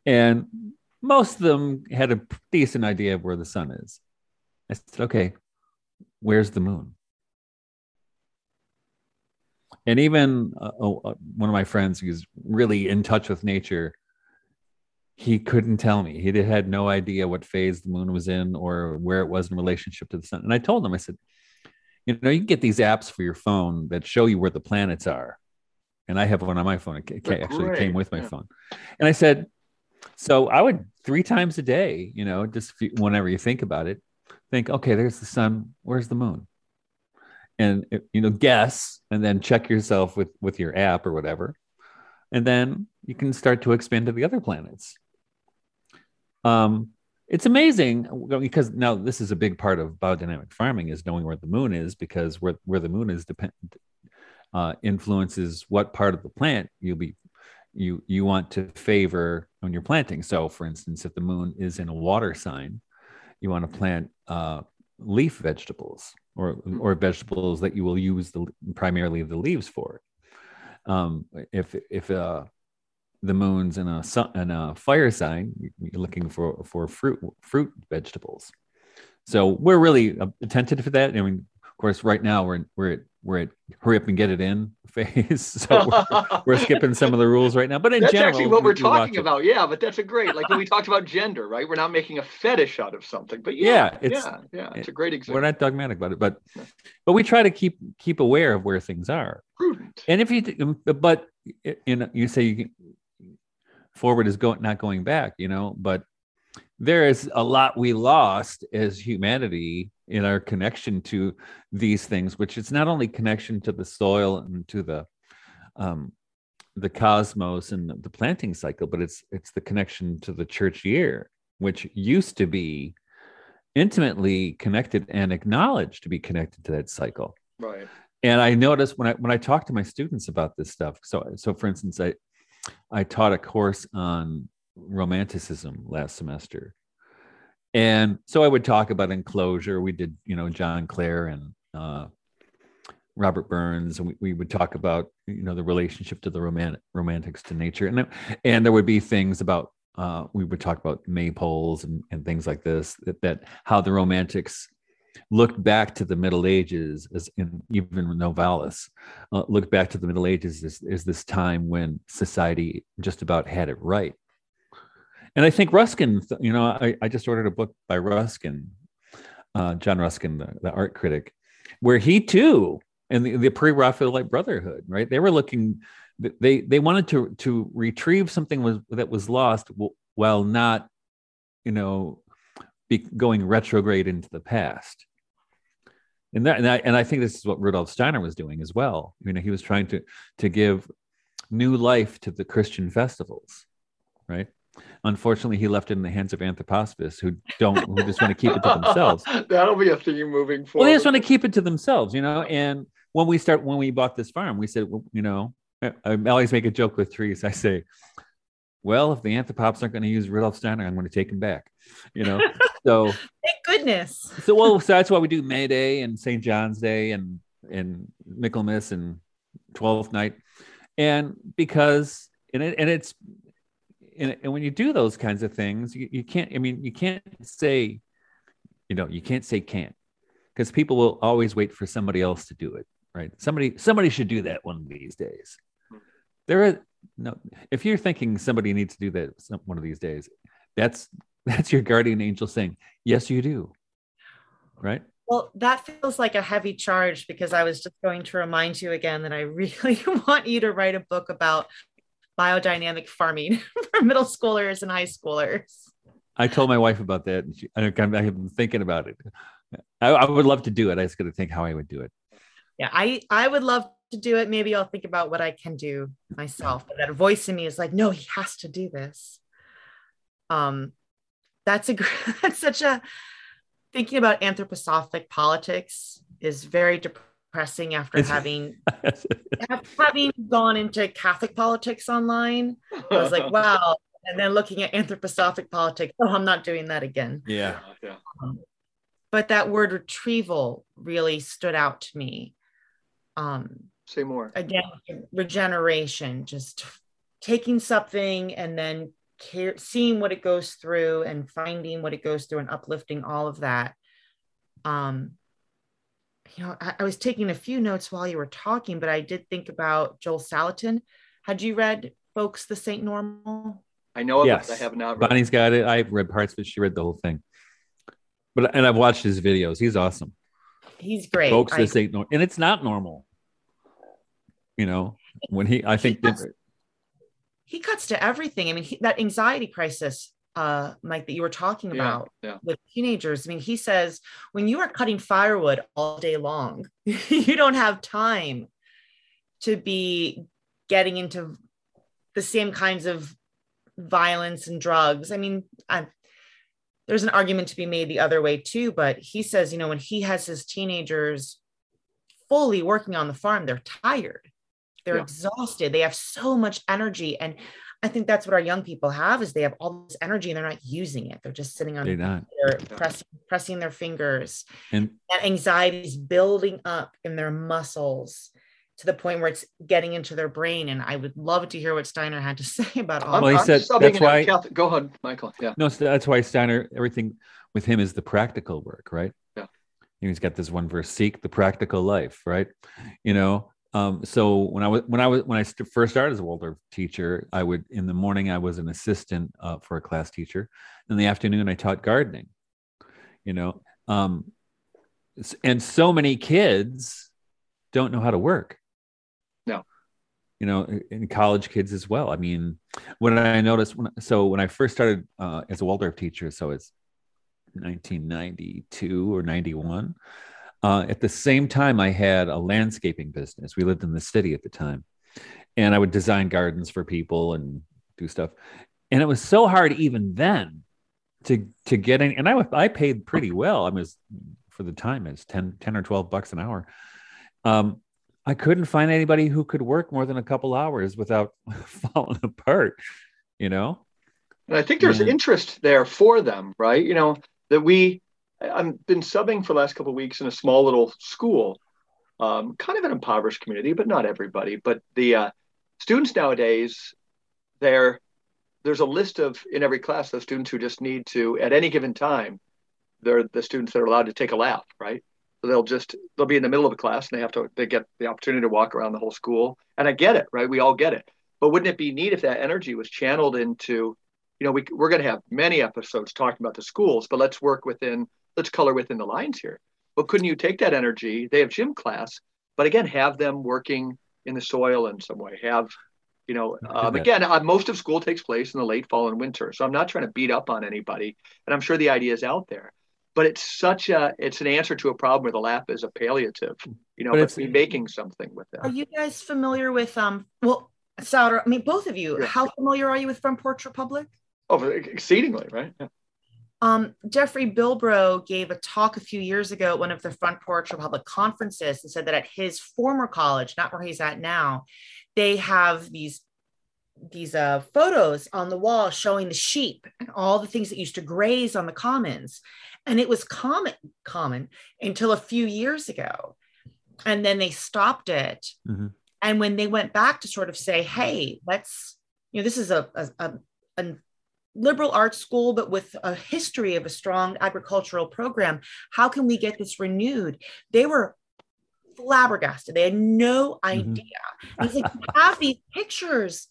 And most of them had a decent idea of where the sun is. I said, okay, where's the moon? And even uh, oh, uh, one of my friends who's really in touch with nature, he couldn't tell me. He had no idea what phase the moon was in or where it was in relationship to the sun. And I told him, I said, you know, you can get these apps for your phone that show you where the planets are. And I have one on my phone. It actually came with my yeah. phone. And I said, so I would three times a day, you know, just whenever you think about it, think, okay, there's the sun. Where's the moon? And you know, guess, and then check yourself with with your app or whatever, and then you can start to expand to the other planets. Um, it's amazing because now this is a big part of biodynamic farming is knowing where the moon is because where where the moon is depend uh, influences what part of the plant you'll be you you want to favor when you're planting. So, for instance, if the moon is in a water sign, you want to plant uh, leaf vegetables or or vegetables that you will use the primarily the leaves for. Um, if if uh, the moon's in a sun in a fire sign, you're looking for for fruit fruit vegetables. So we're really attentive to that. I mean, of course, right now we're we're at we're at hurry up and get it in phase. So we're, we're skipping some of the rules right now. But in that's general, actually what we're talking about. Yeah, but that's a great like when we talked about gender, right? We're not making a fetish out of something. But yeah, yeah, it's, yeah, yeah, it's a great example. We're not dogmatic about it, but but we try to keep keep aware of where things are. Prudent. And if you um, but you know you say you forward is going not going back, you know, but there is a lot we lost as humanity in our connection to these things, which is not only connection to the soil and to the um, the cosmos and the planting cycle, but it's it's the connection to the church year, which used to be intimately connected and acknowledged to be connected to that cycle. Right. And I noticed when I when I talk to my students about this stuff. So so for instance, I I taught a course on romanticism last semester. And so I would talk about enclosure. We did, you know, John Clare and uh, Robert Burns, and we, we would talk about, you know, the relationship to the romantic romantics to nature. And, and there would be things about, uh, we would talk about maypoles and, and things like this, that, that how the romantics looked back to the Middle Ages, as in even Novalis, uh, looked back to the Middle Ages as, as this time when society just about had it right. And I think Ruskin, you know, I, I just ordered a book by Ruskin, uh, John Ruskin, the, the, art critic, where he too, and the, the pre-Raphaelite Brotherhood, right? They were looking, they they wanted to to retrieve something was that was lost while not, you know, be going retrograde into the past. and that, and I, and I think this is what Rudolf Steiner was doing as well. You know, he was trying to to give new life to the Christian festivals, right? Unfortunately, he left it in the hands of anthroposophists who don't, who just want to keep it to themselves. That'll be a theme moving forward. Well, they just want to keep it to themselves, you know. And when we start, when we bought this farm, we said, well, you know, I, I always make a joke with trees. I say, well, if the anthropops aren't going to use Rudolf Steiner, I'm going to take him back, you know. So thank goodness. So well, so that's why we do May Day and St. John's Day and and Michaelmas and Twelfth Night, and because and it, and it's and, and when you do those kinds of things, you, you can't. I mean, you can't say, you know, you can't say can't because people will always wait for somebody else to do it, right? Somebody somebody should do that one of these days. There are no. If you're thinking somebody needs to do that one of these days, that's that's your guardian angel saying, yes, you do, right? Well, that feels like a heavy charge because I was just going to remind you again that I really want you to write a book about biodynamic farming for middle schoolers and high schoolers. I told my wife about that. And she, I, been thinking about it. I, I would love to do it. I just got to think how I would do it. Yeah, I I would love to do it. Maybe I'll think about what I can do myself. But that voice in me is like, no, he has to do this. Um, that's a that's such a thinking about anthroposophic politics is very depressing after having having gone into Catholic politics online. I was like, wow. And then looking at anthroposophic politics, oh, I'm not doing that again. Yeah. yeah. Um, but that word retrieval really stood out to me. Um, Say more. Again, regeneration, just taking something and then care, seeing what it goes through and finding what it goes through and uplifting all of that. Um, you know, I, I, was taking a few notes while you were talking, but I did think about Joel Salatin. Had you read Folks This Ain't Normal? I know of yes. it, I have not read Bonnie's got it. I've read parts but. She read the whole thing. But and I've watched his videos. He's awesome. He's great. Folks I, This Ain't Normal. And it's not normal. You know, when he I think he cuts to everything. I mean, he, that anxiety crisis, uh, Mike, that you were talking about yeah, yeah. with teenagers. I mean, he says when you are cutting firewood all day long, you don't have time to be getting into the same kinds of violence and drugs. I mean, I, there's an argument to be made the other way too, but he says, you know, when he has his teenagers fully working on the farm, they're tired they're yeah. exhausted they have so much energy and i think that's what our young people have is they have all this energy and they're not using it they're just sitting on they're pressing pressing their fingers and that anxiety is building up in their muscles to the point where it's getting into their brain. And I would love to hear what Steiner had to say about all. Well, he said that's why. Go ahead, Michael. Yeah. No, so that's why Steiner. Everything with him is the practical work, right? Yeah. He's got this one verse: "Seek the practical life," right? You know, um, so when I was when I was when I st- first started as a Waldorf teacher, I would in the morning I was an assistant uh, for a class teacher. In the afternoon, I taught gardening. You know, um, and so many kids don't know how to work. No. You know, in college kids as well. I mean, when I noticed when so when I first started uh, as a Waldorf teacher, so it's 1992 or 91 uh, at the same time, I had a landscaping business. We lived in the city at the time, and I would design gardens for people and do stuff. And it was so hard even then to to get in. And I I paid pretty well. I was for the time it's 10, 10 or twelve bucks an hour. Um, I couldn't find anybody who could work more than a couple hours without falling apart. You know. And I think there's and, interest there for them, right? You know that we I've been subbing for the last couple of weeks in a small little school, um, kind of an impoverished community, but not everybody. But the uh, students nowadays, there, there's a list of in every class of students who just need to at any given time. They're the students that are allowed to take a lap, right? So they'll just they'll be in the middle of a class and they have to they get the opportunity to walk around the whole school. And I get it, right? We all get it. But wouldn't it be neat if that energy was channeled into, you know, we, we're going to have many episodes talking about the schools, but let's work within let's color within the lines here. But couldn't you take that energy? They have gym class, but again, have them working in the soil in some way. Have, you know, um, again, uh, most of school takes place in the late fall and winter. So I'm not trying to beat up on anybody, and I'm sure the idea is out there. but it's such a it's an answer to a problem where the lap is a palliative you know but, it's making something with that are you guys familiar with um well Sauter, I mean both of you yeah. how familiar are you with front porch republic oh exceedingly right yeah. Um, Jeffrey Bilbro gave a talk a few years ago at one of the Front Porch Republic conferences and said that at his former college, not where he's at now, they have these these uh, photos on the wall showing the sheep and all the things that used to graze on the commons. And it was common common until a few years ago. And then they stopped it. Mm-hmm. and when they went back to sort of say hey let's you know this is a, a, a liberal arts school but with a history of a strong agricultural program how can we get this renewed they were flabbergasted they had no mm-hmm. idea mm-hmm. it's like have these pictures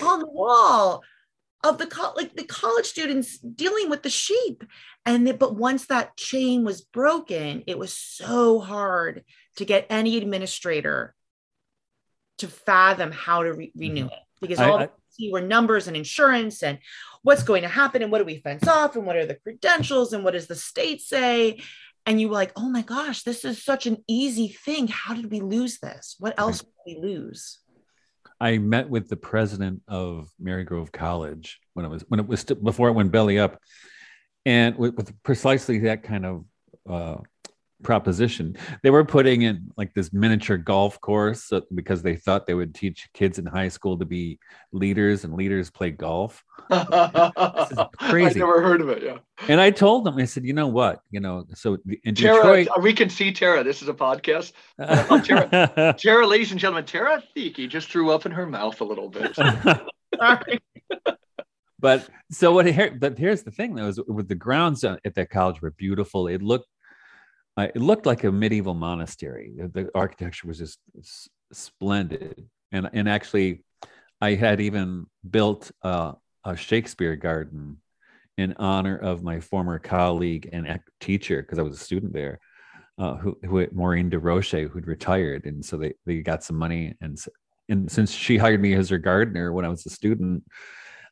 on the wall of the co- like the college students dealing with the sheep and the, but once that chain was broken it was so hard to get any administrator to fathom how to re- renew mm-hmm. it because all I, I, see were numbers and insurance and what's going to happen and what do we fence off and what are the credentials and what does the state say? And you were like oh my gosh this is such an easy thing. How did we lose this? What else did we lose? I met with the president of Marygrove College when it was when it was st- before it went belly up, and with, with precisely that kind of uh, proposition. They were putting in like this miniature golf course because they thought they would teach kids in high school to be leaders and leaders play golf. crazy. I never heard of it. Yeah. And I told them, I said, you know what, you know, so in Tara, Detroit, we can see Tara. This is a podcast. Uh, Tara, Tara, ladies and gentlemen, Tara Thieke just threw up in her mouth a little bit. Sorry. but so what here but here's the thing though is with the grounds at that college were beautiful it looked uh, it looked like a medieval monastery. The, the architecture was just splendid, and and actually, I had even built a, a Shakespeare garden in honor of my former colleague and teacher because I was a student there, uh, who, who Maureen DeRoche, who'd retired, and so they they got some money. And and since she hired me as her gardener when I was a student,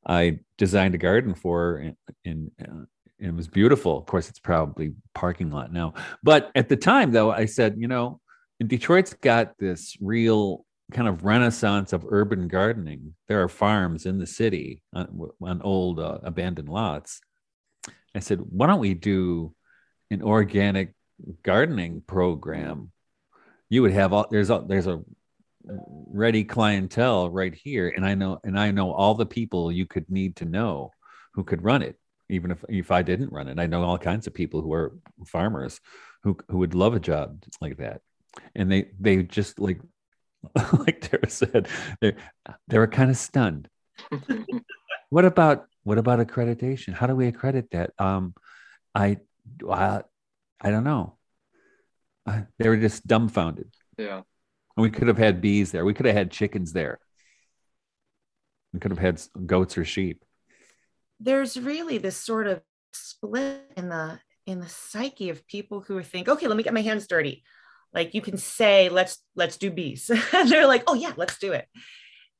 I designed a garden for her in, in uh, it was beautiful. Of course, it's probably parking lot now. But at the time, though, I said, you know, Detroit's got this real kind of renaissance of urban gardening. There are farms in the city on, on old uh, abandoned lots. I said, why don't we do an organic gardening program? You would have all there's a there's a ready clientele right here, and I know and I know all the people you could need to know who could run it even if if I didn't run it. I know all kinds of people who are farmers who who would love a job like that, and they they just like like Tara said they they were kind of stunned. what about what about accreditation? How do we accredit that? Um, I I, I don't know. I, they were just dumbfounded. Yeah. And we could have had bees there. We could have had chickens there. We could have had goats or sheep there's really this sort of split in the in the psyche of people who think, okay, let me get my hands dirty. Like you can say, let's let's do bees. and they're like, oh yeah, let's do it.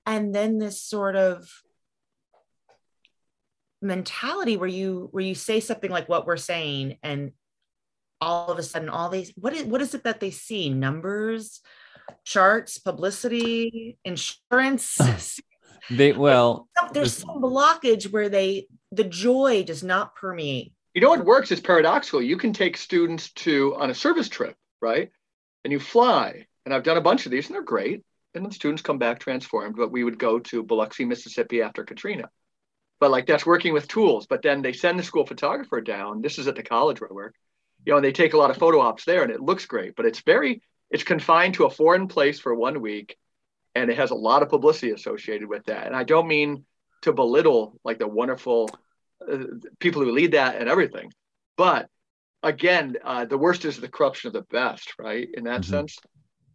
And then this sort of mentality where you where you say something like what we're saying and all of a sudden all these what is what is it that they see numbers charts publicity insurance They well, there's some blockage where they the joy does not permeate. You know what works is paradoxical. You can take students to on a service trip, right? And you fly. And I've done a bunch of these, and they're great. And the students come back transformed. But we would go to Biloxi, Mississippi after Katrina. But like that's working with tools. But then they send the school photographer down. This is at the college where I work. You know, and they take a lot of photo ops there, and it looks great. But it's very it's confined to a foreign place for one week and it has a lot of publicity associated with that. And I don't mean to belittle like the wonderful uh, people who lead that and everything, but again, uh, the worst is the corruption of the best, right? In that mm-hmm. sense,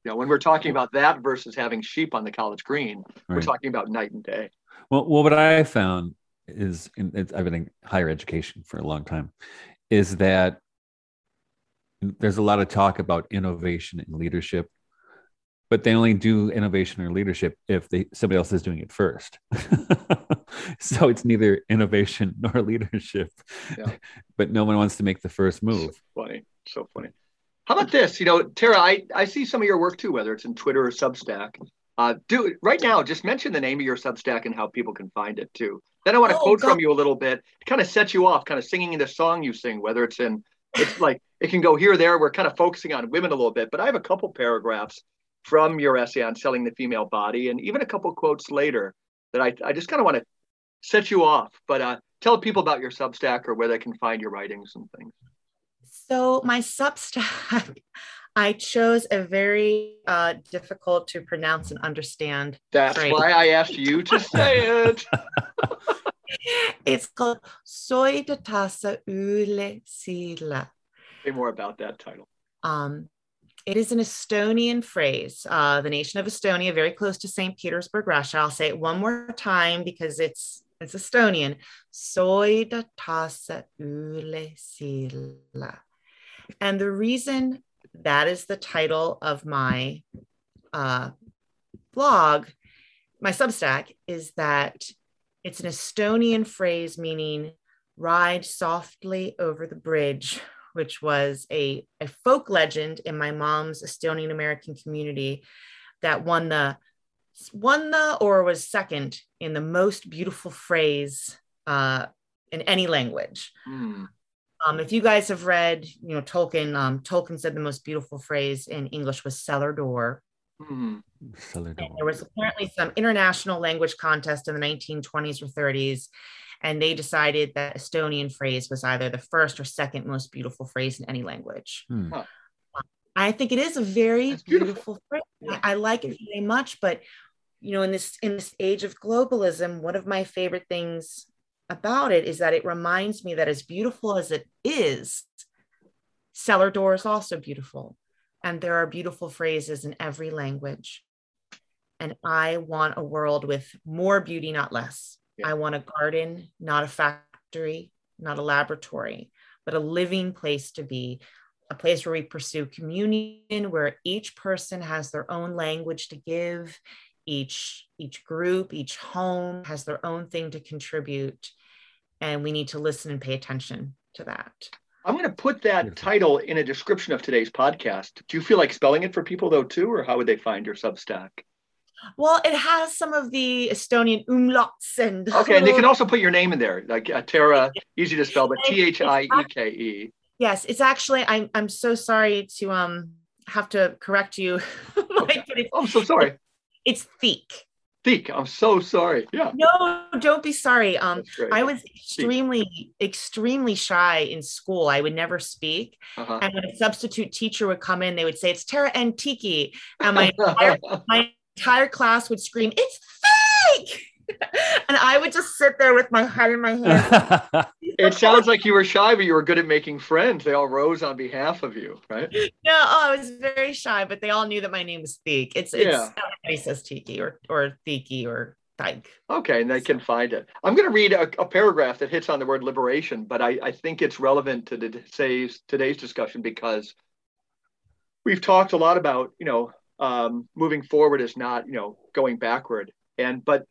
you know, when we're talking about that versus having sheep on the college green, right. we're talking about night and day. Well, well, what I found is, in, I've been in higher education for a long time, is that there's a lot of talk about innovation and leadership but they only do innovation or leadership if they somebody else is doing it first. so it's neither innovation nor leadership. Yeah. But no one wants to make the first move. So funny, so funny. How about this? You know, Tara, I, I see some of your work too, whether it's in Twitter or Substack. Uh, do right now. Just mention the name of your Substack and how people can find it too. Then I want to oh, quote God. from you a little bit to kind of set you off, kind of singing the song you sing, whether it's in it's like it can go here or there. We're kind of focusing on women a little bit, but I have a couple paragraphs from your essay on selling the female body, and even a couple quotes later that I, I just kind of want to set you off. But uh, tell people about your Substack or where they can find your writings and things. So my Substack, I chose a very uh, difficult to pronounce and understand. That's phrase. why I asked you to say it. it's called Soy de Tasa Ule Sila. Say more about that title. Um, it is an Estonian phrase. Uh, the nation of Estonia, very close to St. Petersburg, Russia. I'll say it one more time because it's it's Estonian. Soy de tasa ule sila. And the reason that is the title of my uh, blog, my Substack, is that it's an Estonian phrase meaning ride softly over the bridge, which was a, a folk legend in my mom's Estonian American community that won the won the or was second in the most beautiful phrase uh, in any language. Mm. Um, if you guys have read, you know, Tolkien, um, Tolkien said the most beautiful phrase in English was cellar door. Mm-hmm. Cellar door. there was apparently some international language contest in the 1920s or 30s, and they decided that Estonian phrase was either the first or second most beautiful phrase in any language. Hmm. I think it is a very beautiful. beautiful. phrase. Yeah. I, I like it very much, but you know, in this in this age of globalism, one of my favorite things about it is that it reminds me that as beautiful as it is, cellar door is also beautiful. And there are beautiful phrases in every language. And I want a world with more beauty, not less. Yeah. I want a garden, not a factory, not a laboratory, but a living place to be, a place where we pursue communion, where each person has their own language to give, each each group, each home has their own thing to contribute, and we need to listen and pay attention to that. I'm going to put that title in a description of today's podcast. Do you feel like spelling it for people though too, or how would they find your Substack? Well, it has some of the Estonian umlauts and. Okay, and they can also put your name in there, like uh, Tara, easy to spell, but T H I E K E. Yes, it's actually. I'm I'm so sorry to um have to correct you. like, I'm so sorry. It's Theek. Theek. I'm so sorry. Yeah. No, don't be sorry. Um, I was extremely, extremely shy in school. I would never speak. Uh-huh. And when a substitute teacher would come in, they would say, It's Tara and Tiki. And my entire, my entire class would scream, It's fake. and I would just sit there with my head in my hand. it sounds like you were shy, but you were good at making friends. They all rose on behalf of you, right? No, oh, I was very shy, but they all knew that my name was Theek. It's it's yeah. everybody says Tiki or or Theeki or Tyke. Okay, and they can find it. I'm going to read a, a, paragraph that hits on the word liberation, but I, I think it's relevant to the, today's today's discussion because we've talked a lot about you know um, moving forward is not you know going backward, and but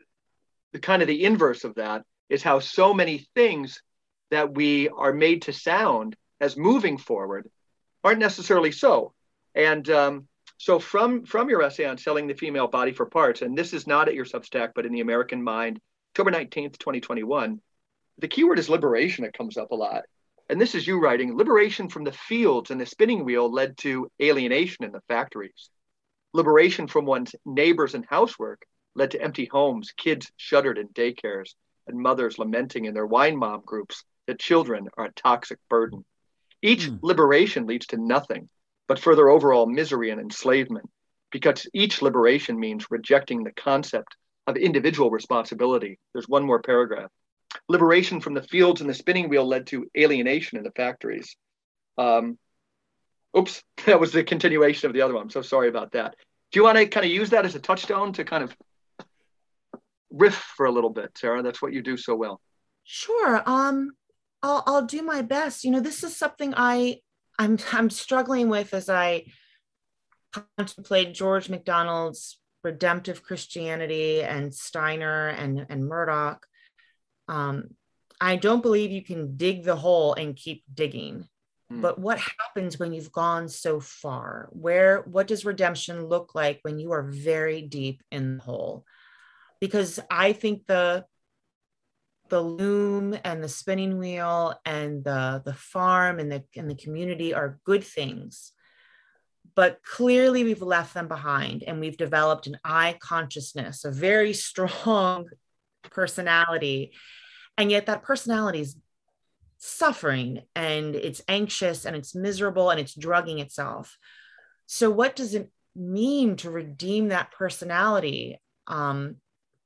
the kind of the inverse of that is how so many things that we are made to sound as moving forward aren't necessarily so. And um, so from from your essay on selling the female body for parts, and this is not at your Substack, but in the American Mind, October 19th, 2021, the keyword is liberation. It comes up a lot. And this is you writing liberation from the fields and the spinning wheel led to alienation in the factories. Liberation from one's neighbors and housework led to empty homes, kids shuddered in daycares, and mothers lamenting in their wine mom groups that children are a toxic burden. Each mm. liberation leads to nothing but further overall misery and enslavement, because each liberation means rejecting the concept of individual responsibility. There's one more paragraph. Liberation from the fields and the spinning wheel led to alienation in the factories. Um, oops, that was the continuation of the other one. I'm so sorry about that. Do you want to kind of use that as a touchstone to kind of riff for a little bit, Sarah. That's what you do so well. Sure. Um, I'll I'll do my best. You know, this is something I I'm I'm struggling with as I contemplate George MacDonald's redemptive Christianity and Steiner and, and Murdoch, um, I don't believe you can dig the hole and keep digging. Hmm. But what happens when you've gone so far? Where what does redemption look like when you are very deep in the hole? Because I think the the loom and the spinning wheel and the the farm and the and the community are good things but clearly we've left them behind and we've developed an I consciousness, a very strong personality. And yet that personality is suffering and it's anxious and it's miserable and it's drugging itself. So, what does it mean to redeem that personality? Um,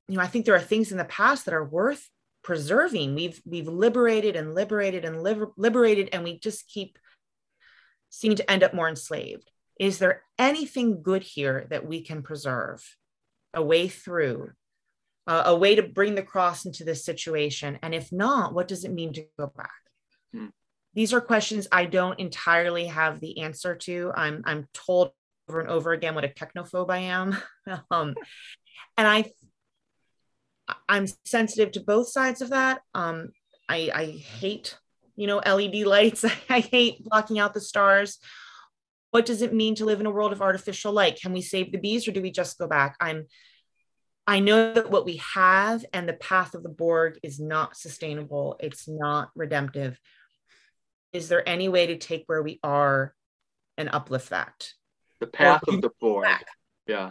you know, I think there are things in the past that are worth preserving. We've we've liberated and liberated and liber- liberated, and we just keep seeming to end up more enslaved. Is there anything good here that we can preserve? A way through, uh, a way to bring the cross into this situation? And if not, what does it mean to go back? These are questions I don't entirely have the answer to. I'm, I'm told over and over again what a technophobe I am. um, and I I'm sensitive to both sides of that. Um, I, I hate, you know, LED lights. I hate blocking out the stars what does it mean to live in a world of artificial light can we save the bees or do we just go back i'm i know that what we have and the path of the borg is not sustainable it's not redemptive is there any way to take where we are and uplift that? The path of the borg. yeah.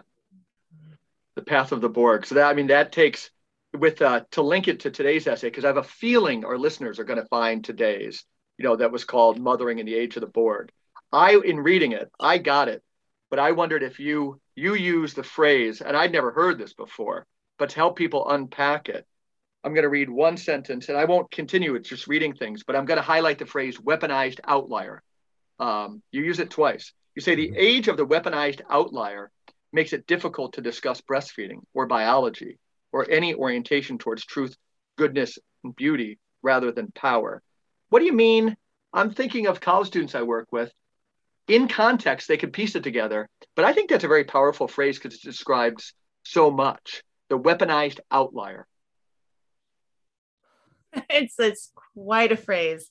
The path of the borg. So that i mean that takes with uh, to link it to today's essay because i have a feeling our listeners are going to find today's you know that was called mothering in the age of the borg. I, in reading it, I got it, but I wondered if you you use the phrase, and I'd never heard this before, but to help people unpack it, I'm going to read one sentence, and I won't continue with just reading things, but I'm going to highlight the phrase weaponized outlier. Um, you use it twice. You say the mm-hmm. age of the weaponized outlier makes it difficult to discuss breastfeeding or biology or any orientation towards truth, goodness, and beauty rather than power. What do you mean? I'm thinking of college students I work with in context, they can piece it together. But I think that's a very powerful phrase because it describes so much the weaponized outlier. It's, it's quite a phrase.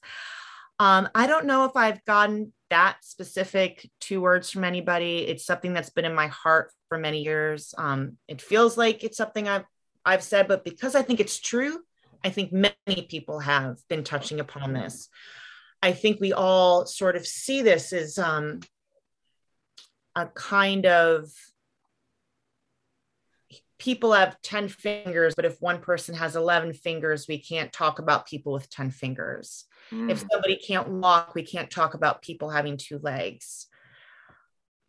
Um, I don't know if I've gotten that specific two words from anybody. It's something that's been in my heart for many years. Um, it feels like it's something I've I've said, but because I think it's true, I think many people have been touching upon this. I think we all sort of see this as um, a kind of people have 10 fingers, but if one person has 11 fingers, we can't talk about people with 10 fingers. Mm. If somebody can't walk, we can't talk about people having two legs.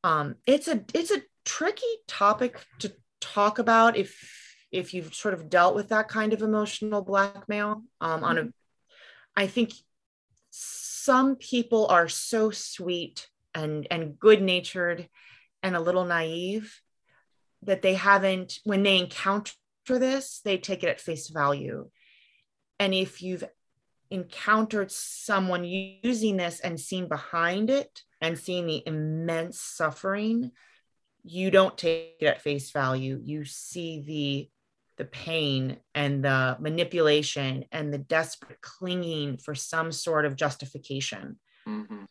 Um, it's a it's a tricky topic to talk about if if you've sort of dealt with that kind of emotional blackmail um, on a mm-hmm. I think some people are so sweet and and good natured and a little naive that they haven't when they encounter this they take it at face value and if you've encountered someone using this and seen behind it and seeing the immense suffering you don't take it at face value you see the the pain and the manipulation and the desperate clinging for some sort of justification. Mm-hmm.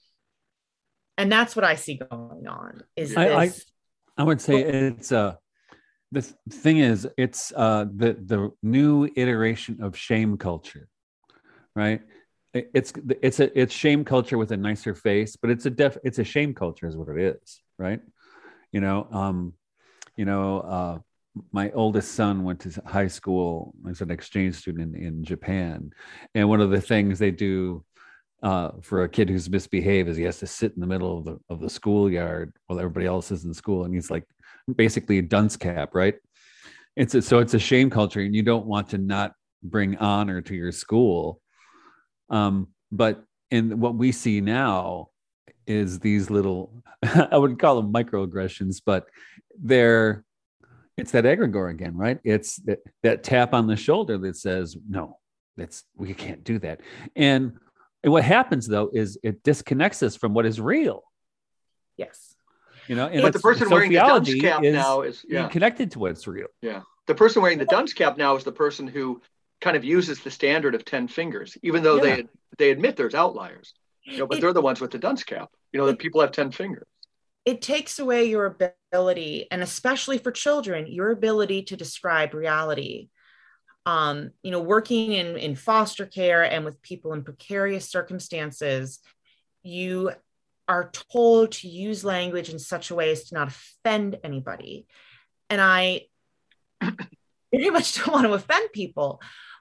And that's what I see going on. Is I, this- I, I would say it's uh the thing is it's uh the the new iteration of shame culture, right? It's it's a it's shame culture with a nicer face, but it's a def it's a shame culture is what it is, right? You know, um, you know, uh my oldest son went to high school as an exchange student in, in Japan. And one of the things they do uh, for a kid who's misbehaved is he has to sit in the middle of the, of the schoolyard while everybody else is in school. And he's like basically a dunce cap, right? It's a, so it's a shame culture and you don't want to not bring honor to your school. Um, but in what we see now is these little, I would call them microaggressions, but they're it's that egregore again, right? It's that, that tap on the shoulder that says, no, that's we can't do that. And, and what happens though is it disconnects us from what is real. Yes. You know, and but the person wearing the dunce cap is now is yeah connected to what's real. Yeah, the person wearing the dunce cap now is the person who kind of uses the standard of ten fingers, even though yeah. they they admit there's outliers. You know, but it, they're the ones with the dunce cap. You know, that people have ten fingers. It takes away your ability, and especially for children, your ability to describe reality. Um, you know, working in in foster care and with people in precarious circumstances, you are told to use language in such a way as to not offend anybody. And I very much don't want to offend people,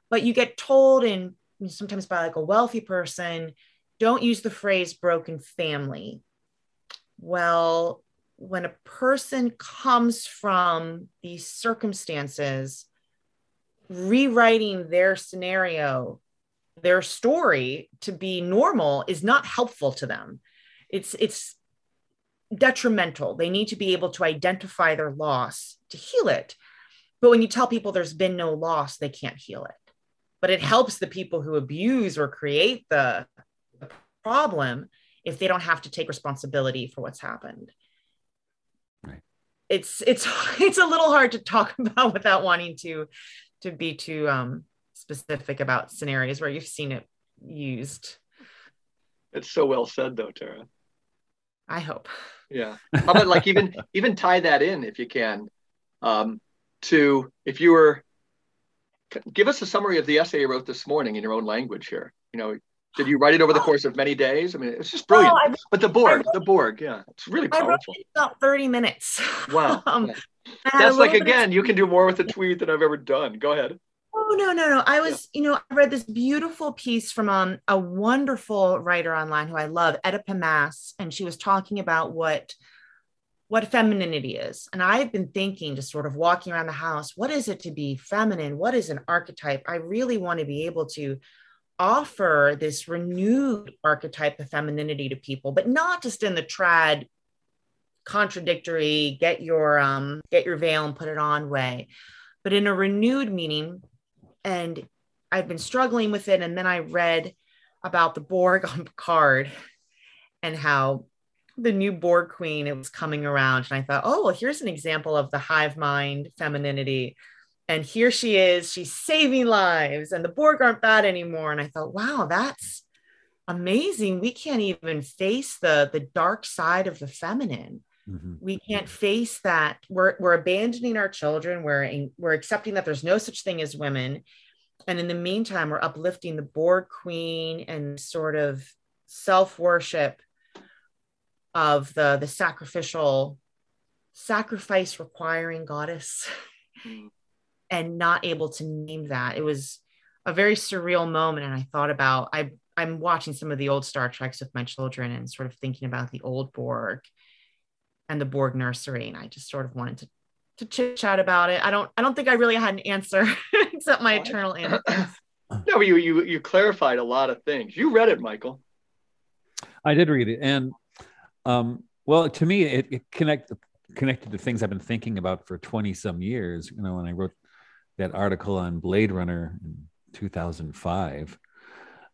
but you get told in sometimes by like a wealthy person, don't use the phrase broken family. Well, when a person comes from these circumstances, rewriting their scenario, their story to be normal is not helpful to them it's it's detrimental. They need to be able to identify their loss to heal it. But when you tell people there's been no loss they can't heal it. But it helps the people who abuse or create the, the problem if they don't have to take responsibility for what's happened. Right. It's it's it's a little hard to talk about without wanting to to be too um specific about scenarios where you've seen it used. It's so well said though tara I hope. Yeah. How about like even even tie that in if you can, um, to if you were give us a summary of the essay you wrote this morning in your own language here. You know, did you write it over the course of many days? I mean, it's just brilliant. Oh, but the Borg, the Borg, yeah, it's really powerful. about 30 minutes. Wow. um, That's like, again, you can do more with a tweet than I've ever done. Go ahead. Oh no, no, no. I was, yeah. you know, I read this beautiful piece from um, a wonderful writer online who I love, Oedipa Maas, and she was talking about what what femininity is. And I've been thinking, just sort of walking around the house, what is it to be feminine? What is an archetype? I really want to be able to offer this renewed archetype of femininity to people, but not just in the trad contradictory, get your um, get your veil and put it on way, but in a renewed meaning and I've been struggling with it. And then I read about the Borg on Picard and how the new Borg queen it was coming around. And I thought, oh, well, here's an example of the hive mind femininity. And here she is, she's saving lives, and the Borg aren't bad anymore. And I thought, wow, that's amazing. We can't even face the the dark side of the feminine. Mm-hmm. We can't face that. We're, we're abandoning our children. We're, in, we're accepting that there's no such thing as women. And in the meantime, we're uplifting the Borg queen and sort of self worship of the, the sacrificial, sacrifice requiring goddess mm-hmm. and not able to name that. It was a very surreal moment. And I thought about, I, I'm watching some of the old Star Treks with my children and sort of thinking about the old Borg and the Borg nursery. And I just sort of wanted to to chit chat about it. I don't I don't think I really had an answer except my eternal answer. No, you you you clarified a lot of things. You read it, Michael. I did read it, and um, well, to me, it, it connect connected to things I've been thinking about for twenty some years. You know, when I wrote that article on Blade Runner in two thousand five,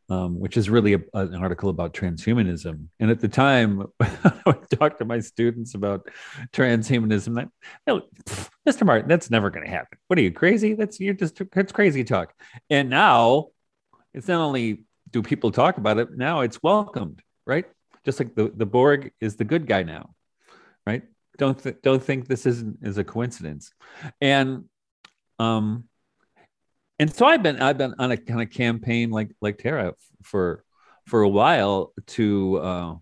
um, which is really a, an article about transhumanism. And at the time, I would talk to my students about transhumanism. No, Mr. Martin, that's never going to happen. What are you crazy? That's you're just it's crazy talk. And now, it's not only do people talk about it, now it's welcomed, right? Just like the the Borg is the good guy now, right? Don't th- don't think this isn't is a coincidence. And um, and so I've been I've been on a kind of campaign like like Tara for for a while to uh,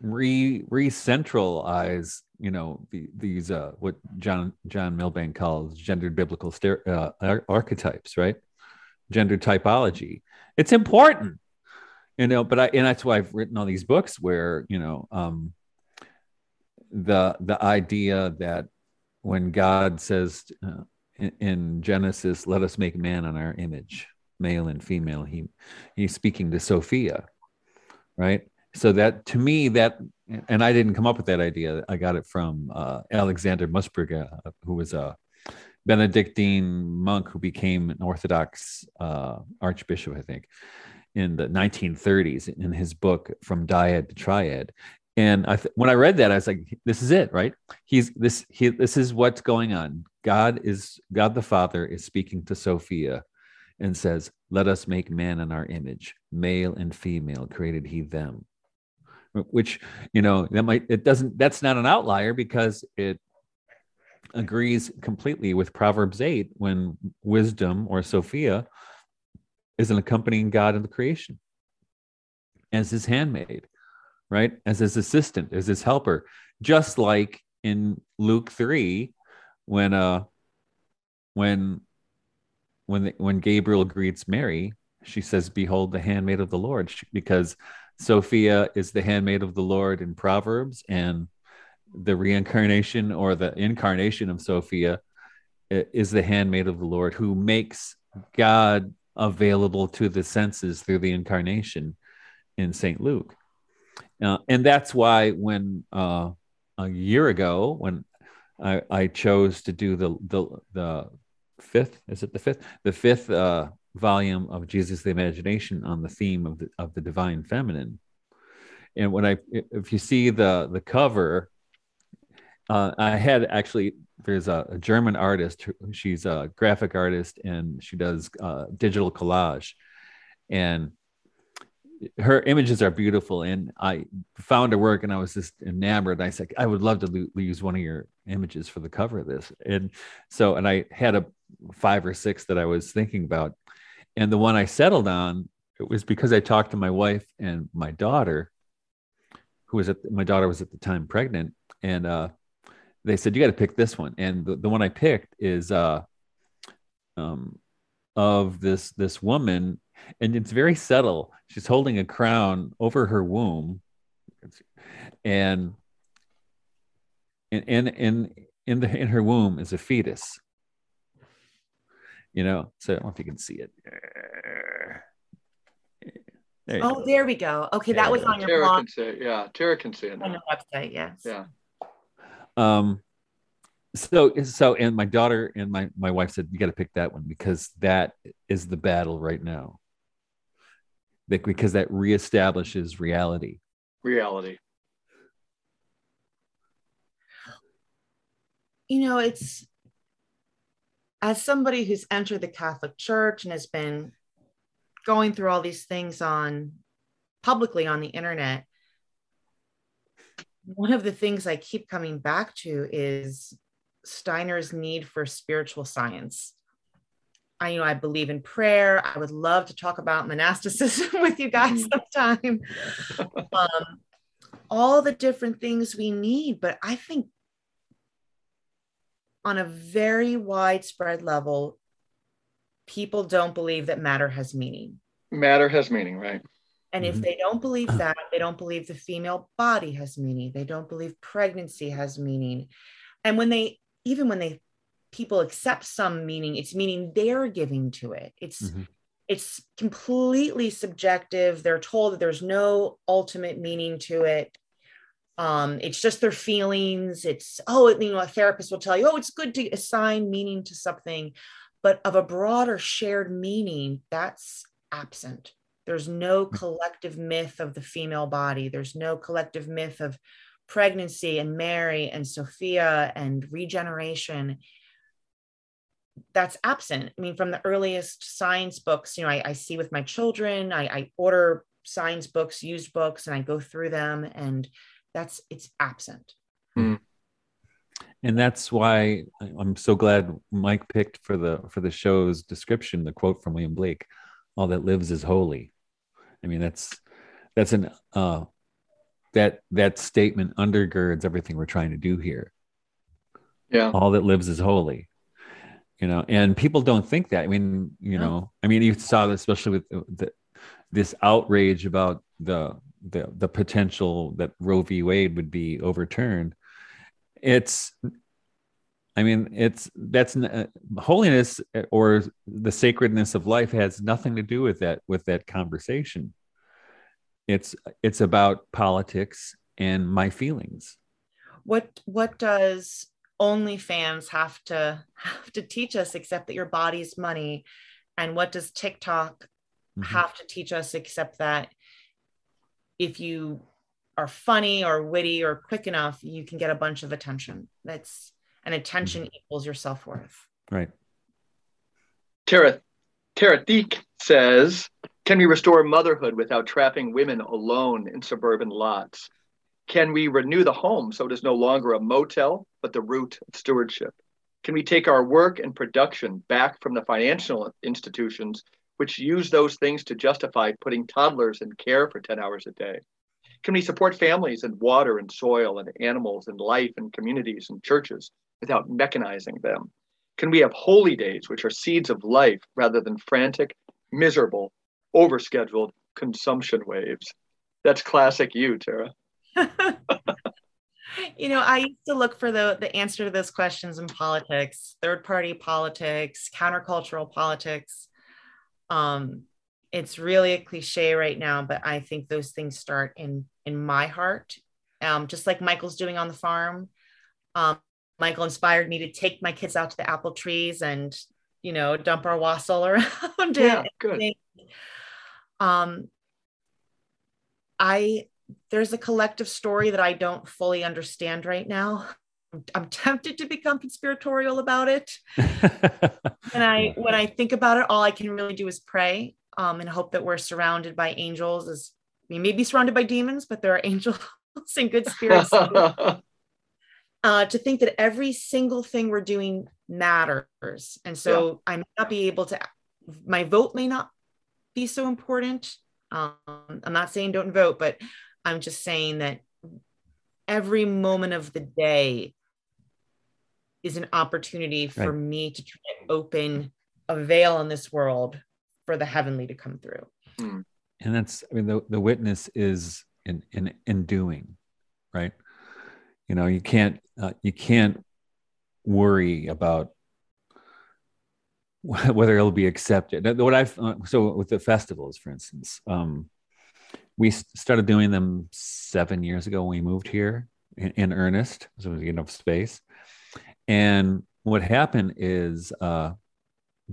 re re-centralize you know the, these uh, what John John Milbank calls gendered biblical uh, archetypes, right? Gender typology. It's important, you know. But I and that's why I've written all these books where you know um, the the idea that when God says uh, in, Genesis, let us make man on our image, male and female. He he's speaking to Sophia, right? So that to me that and I didn't come up with that idea. I got it from uh, Alexander Mensbrugghe, uh, who was a Benedictine monk who became an Orthodox uh, archbishop, I think, in the 1930s in his book From Dyad to Triad. and I th- when I read that, I was like, "This is it, right? He's this. He this is what's going on. God is God the Father is speaking to Sophia, and says, "Let us make man in our image, male and female created He them." Which you know that might it doesn't. That's not an outlier because it agrees completely with Proverbs eight when wisdom or Sophia is an accompanying God in the creation as His handmaid right? As his assistant, as his helper, just like in Luke 3 when uh when when the, when Gabriel greets Mary, she says, "Behold the handmaid of the Lord," she, because Sophia is the handmaid of the Lord in Proverbs, and the reincarnation or the incarnation of Sophia is the handmaid of the Lord who makes God available to the senses through the incarnation in St. Luke. Uh, and that's why when uh, a year ago, when I, I, chose to do the, the the fifth, is it the fifth, the fifth uh, volume of Jesus the Imagination on the theme of the of the divine feminine, and when I if you see the the cover, uh, I had actually there's a, a, German artist. She's a graphic artist and she does uh, digital collage, and her images are beautiful and i found her work and i was just enamored. I said i would love to use one of your images for the cover of this. And so and i had a five or six that i was thinking about. And the one i settled on it was because i talked to my wife and my daughter who was at my daughter was at the time pregnant. And uh, they said you got to pick this one. And the, the one i picked is uh, um, of this this woman. And it's very subtle. She's holding a crown over her womb, and in in in in the in her womb is a fetus. You know, so I don't know if you can see it. There oh, go. there we go. Okay, that was on your Tara blog. Can see, yeah, Tara can see it. On the website, yes. Yeah. Um, so so and my daughter and my my wife said you got to pick that one because that is the battle right now because that reestablishes reality. Reality. You know, it's as somebody who's entered the Catholic Church and has been going through all these things on publicly on the internet, one of the things I keep coming back to is Steiner's need for spiritual science. I, you know, I believe in prayer. I would love to talk about monasticism with you guys mm-hmm. sometime. um, all the different things we need, but I think on a very widespread level, people don't believe that matter has meaning. Matter has meaning, right? And if mm-hmm. they don't believe that, they don't believe the female body has meaning. They don't believe pregnancy has meaning. And when they, even when they people accept some meaning it's meaning they're giving to it it's mm-hmm. it's completely subjective they're told that there's no ultimate meaning to it um it's just their feelings it's oh you know a therapist will tell you oh it's good to assign meaning to something but of a broader shared meaning that's absent there's no mm. collective myth of the female body there's no collective myth of pregnancy and mary and sophia and regeneration that's absent. I mean, from the earliest science books, you know, I, I see with my children, I, I, order science books, used books, and I go through them, and that's it's absent. Mm. And that's why I'm so glad Mike picked for the for the show's description the quote from William Blake, "All that lives is holy." I mean, that's that's an uh, that that statement undergirds everything we're trying to do here. Yeah, all that lives is holy you know and people don't think that i mean you know i mean you saw this especially with the, this outrage about the, the the potential that roe v wade would be overturned it's i mean it's that's uh, holiness or the sacredness of life has nothing to do with that with that conversation it's it's about politics and my feelings what what does OnlyFans have to have to teach us except that your body's money? And what does TikTok mm-hmm. have to teach us except that if you are funny or witty or quick enough, you can get a bunch of attention. That's and attention mm-hmm. equals your self worth. Right. Tara, Tara Thieke says, can we restore motherhood without trapping women alone in suburban lots? Can we renew the home so it is no longer a motel, but the root of stewardship? Can we take our work and production back from the financial institutions which use those things to justify putting toddlers in care for 10 hours a day? Can we support families and water and soil and animals and life and communities and churches without mechanizing them? Can we have holy days, which are seeds of life, rather than frantic, miserable, overscheduled consumption waves? That's classic you, Tara. you know, I used to look for the, the answer to those questions in politics, third party politics, countercultural politics. Um, it's really a cliche right now, but I think those things start in in my heart. Um, just like Michael's doing on the farm. Um, Michael inspired me to take my kids out to the apple trees and you know dump our wassail around yeah, Good. Um, I there's a collective story that I don't fully understand right now. I'm tempted to become conspiratorial about it. and I when I think about it, all I can really do is pray um, and hope that we're surrounded by angels. As we may be surrounded by demons, but there are angels and good spirits. uh, to think that every single thing we're doing matters, and so yeah. I may not be able to. My vote may not be so important. Um, I'm not saying don't vote, but I'm just saying that every moment of the day is an opportunity for right. me to try to open a veil in this world for the heavenly to come through. Hmm. And that's, I mean, the, the witness is in, in, in doing, right? You know, you can't, uh, you can't worry about whether it'll be accepted. What I've, uh, so with the festivals, for instance, um, we started doing them seven years ago when we moved here in, in earnest, so we get enough space. And what happened is uh,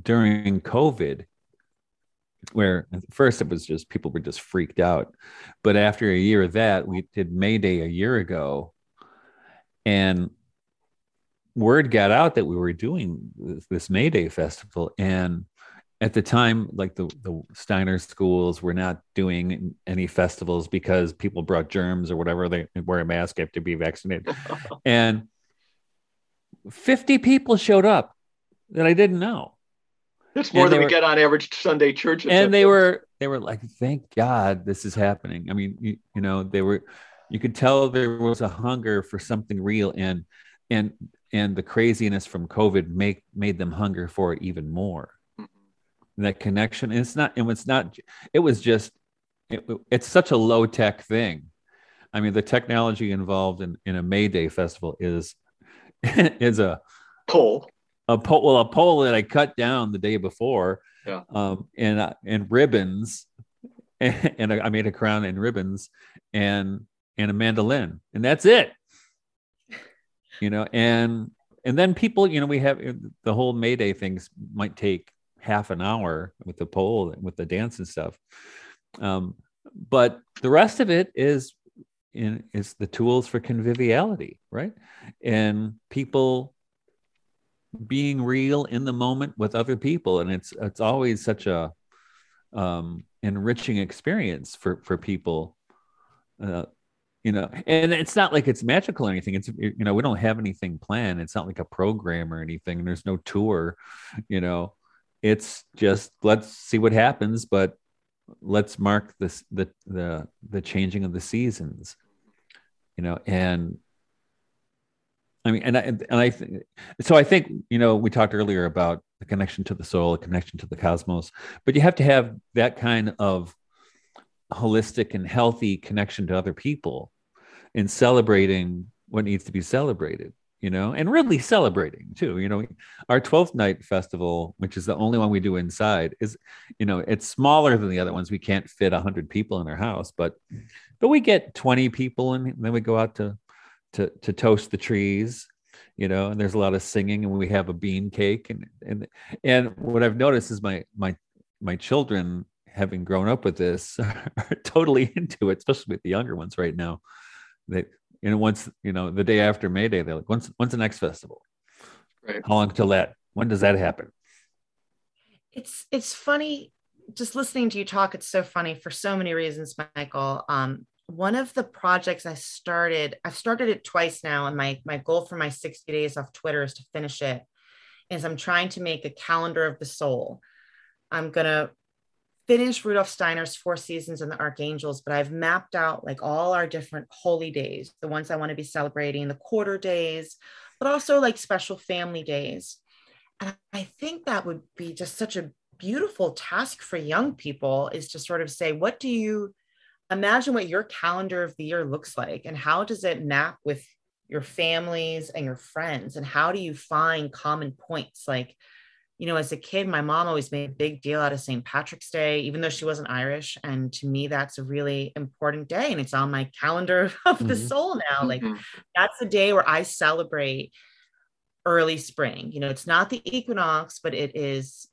during COVID, where at first it was just people were just freaked out, but after a year of that, we did May Day a year ago, and word got out that we were doing this, this May Day festival, and at the time, like the, the Steiner schools were not doing any festivals because people brought germs or whatever. They wear a mask, have to be vaccinated. and 50 people showed up that I didn't know. That's more and than we were, get on average Sunday church. And they were, they were like, thank God this is happening. I mean, you, you know, they were, you could tell there was a hunger for something real and, and, and the craziness from COVID make, made them hunger for it even more mm-hmm. that connection. And it's not, and it's not, it was just, it, it's such a low tech thing. I mean, the technology involved in, in a May Day festival is, is a pole, a pole, well, a pole that I cut down the day before, yeah. um, and, uh, and ribbons, and, and I made a crown and ribbons and, and a mandolin, and that's it. You know, and and then people, you know, we have the whole May Day things might take half an hour with the pole with the dance and stuff um, but the rest of it is in is the tools for conviviality right? And people being real in the moment with other people and it's it's always such a um, enriching experience for for people uh, you know and it's not like it's magical or anything. It's you know we don't have anything planned. It's not like a program or anything. And there's no tour you know. It's just let's see what happens but let's mark this the the the changing of the seasons you know and i mean and i and i th- so i think you know we talked earlier about the connection to the soul the connection to the cosmos but you have to have that kind of holistic and healthy connection to other people in celebrating what needs to be celebrated you know, and really celebrating too. You know, our 12th night festival, which is the only one we do inside, is, you know, it's smaller than the other ones. We can't fit 100 people in our house, but but we get 20 people and then we go out to to to toast the trees, you know, and there's a lot of singing and we have a bean cake and and and what I've noticed is my my my children having grown up with this, are totally into it, especially with the younger ones right now. They, you know, once you know the day after May Day, they're like, "When's when's the next festival? Right. How long till that? When does that happen?" It's it's funny just listening to you talk. It's so funny for so many reasons, Michael. Um, one of the projects I started, I've started it twice now, and my my goal for my 60 days off Twitter is to finish it. Is I'm trying to make a calendar of the soul. I'm gonna finish Rudolf Steiner's Four Seasons and the Archangels, but I've mapped out like all our different holy days, the ones I want to be celebrating, the quarter days, but also like special family days. And I think that would be just such a beautiful task for young people is to sort of say, what do you imagine what your calendar of the year looks like? And how does it map with your families and your friends? And how do you find common points? Like you know as a kid my mom always made a big deal out of st patrick's day even though she wasn't irish and to me that's a really important day and it's on my calendar of mm-hmm. the soul now like mm-hmm. that's a day where i celebrate early spring you know it's not the equinox but it is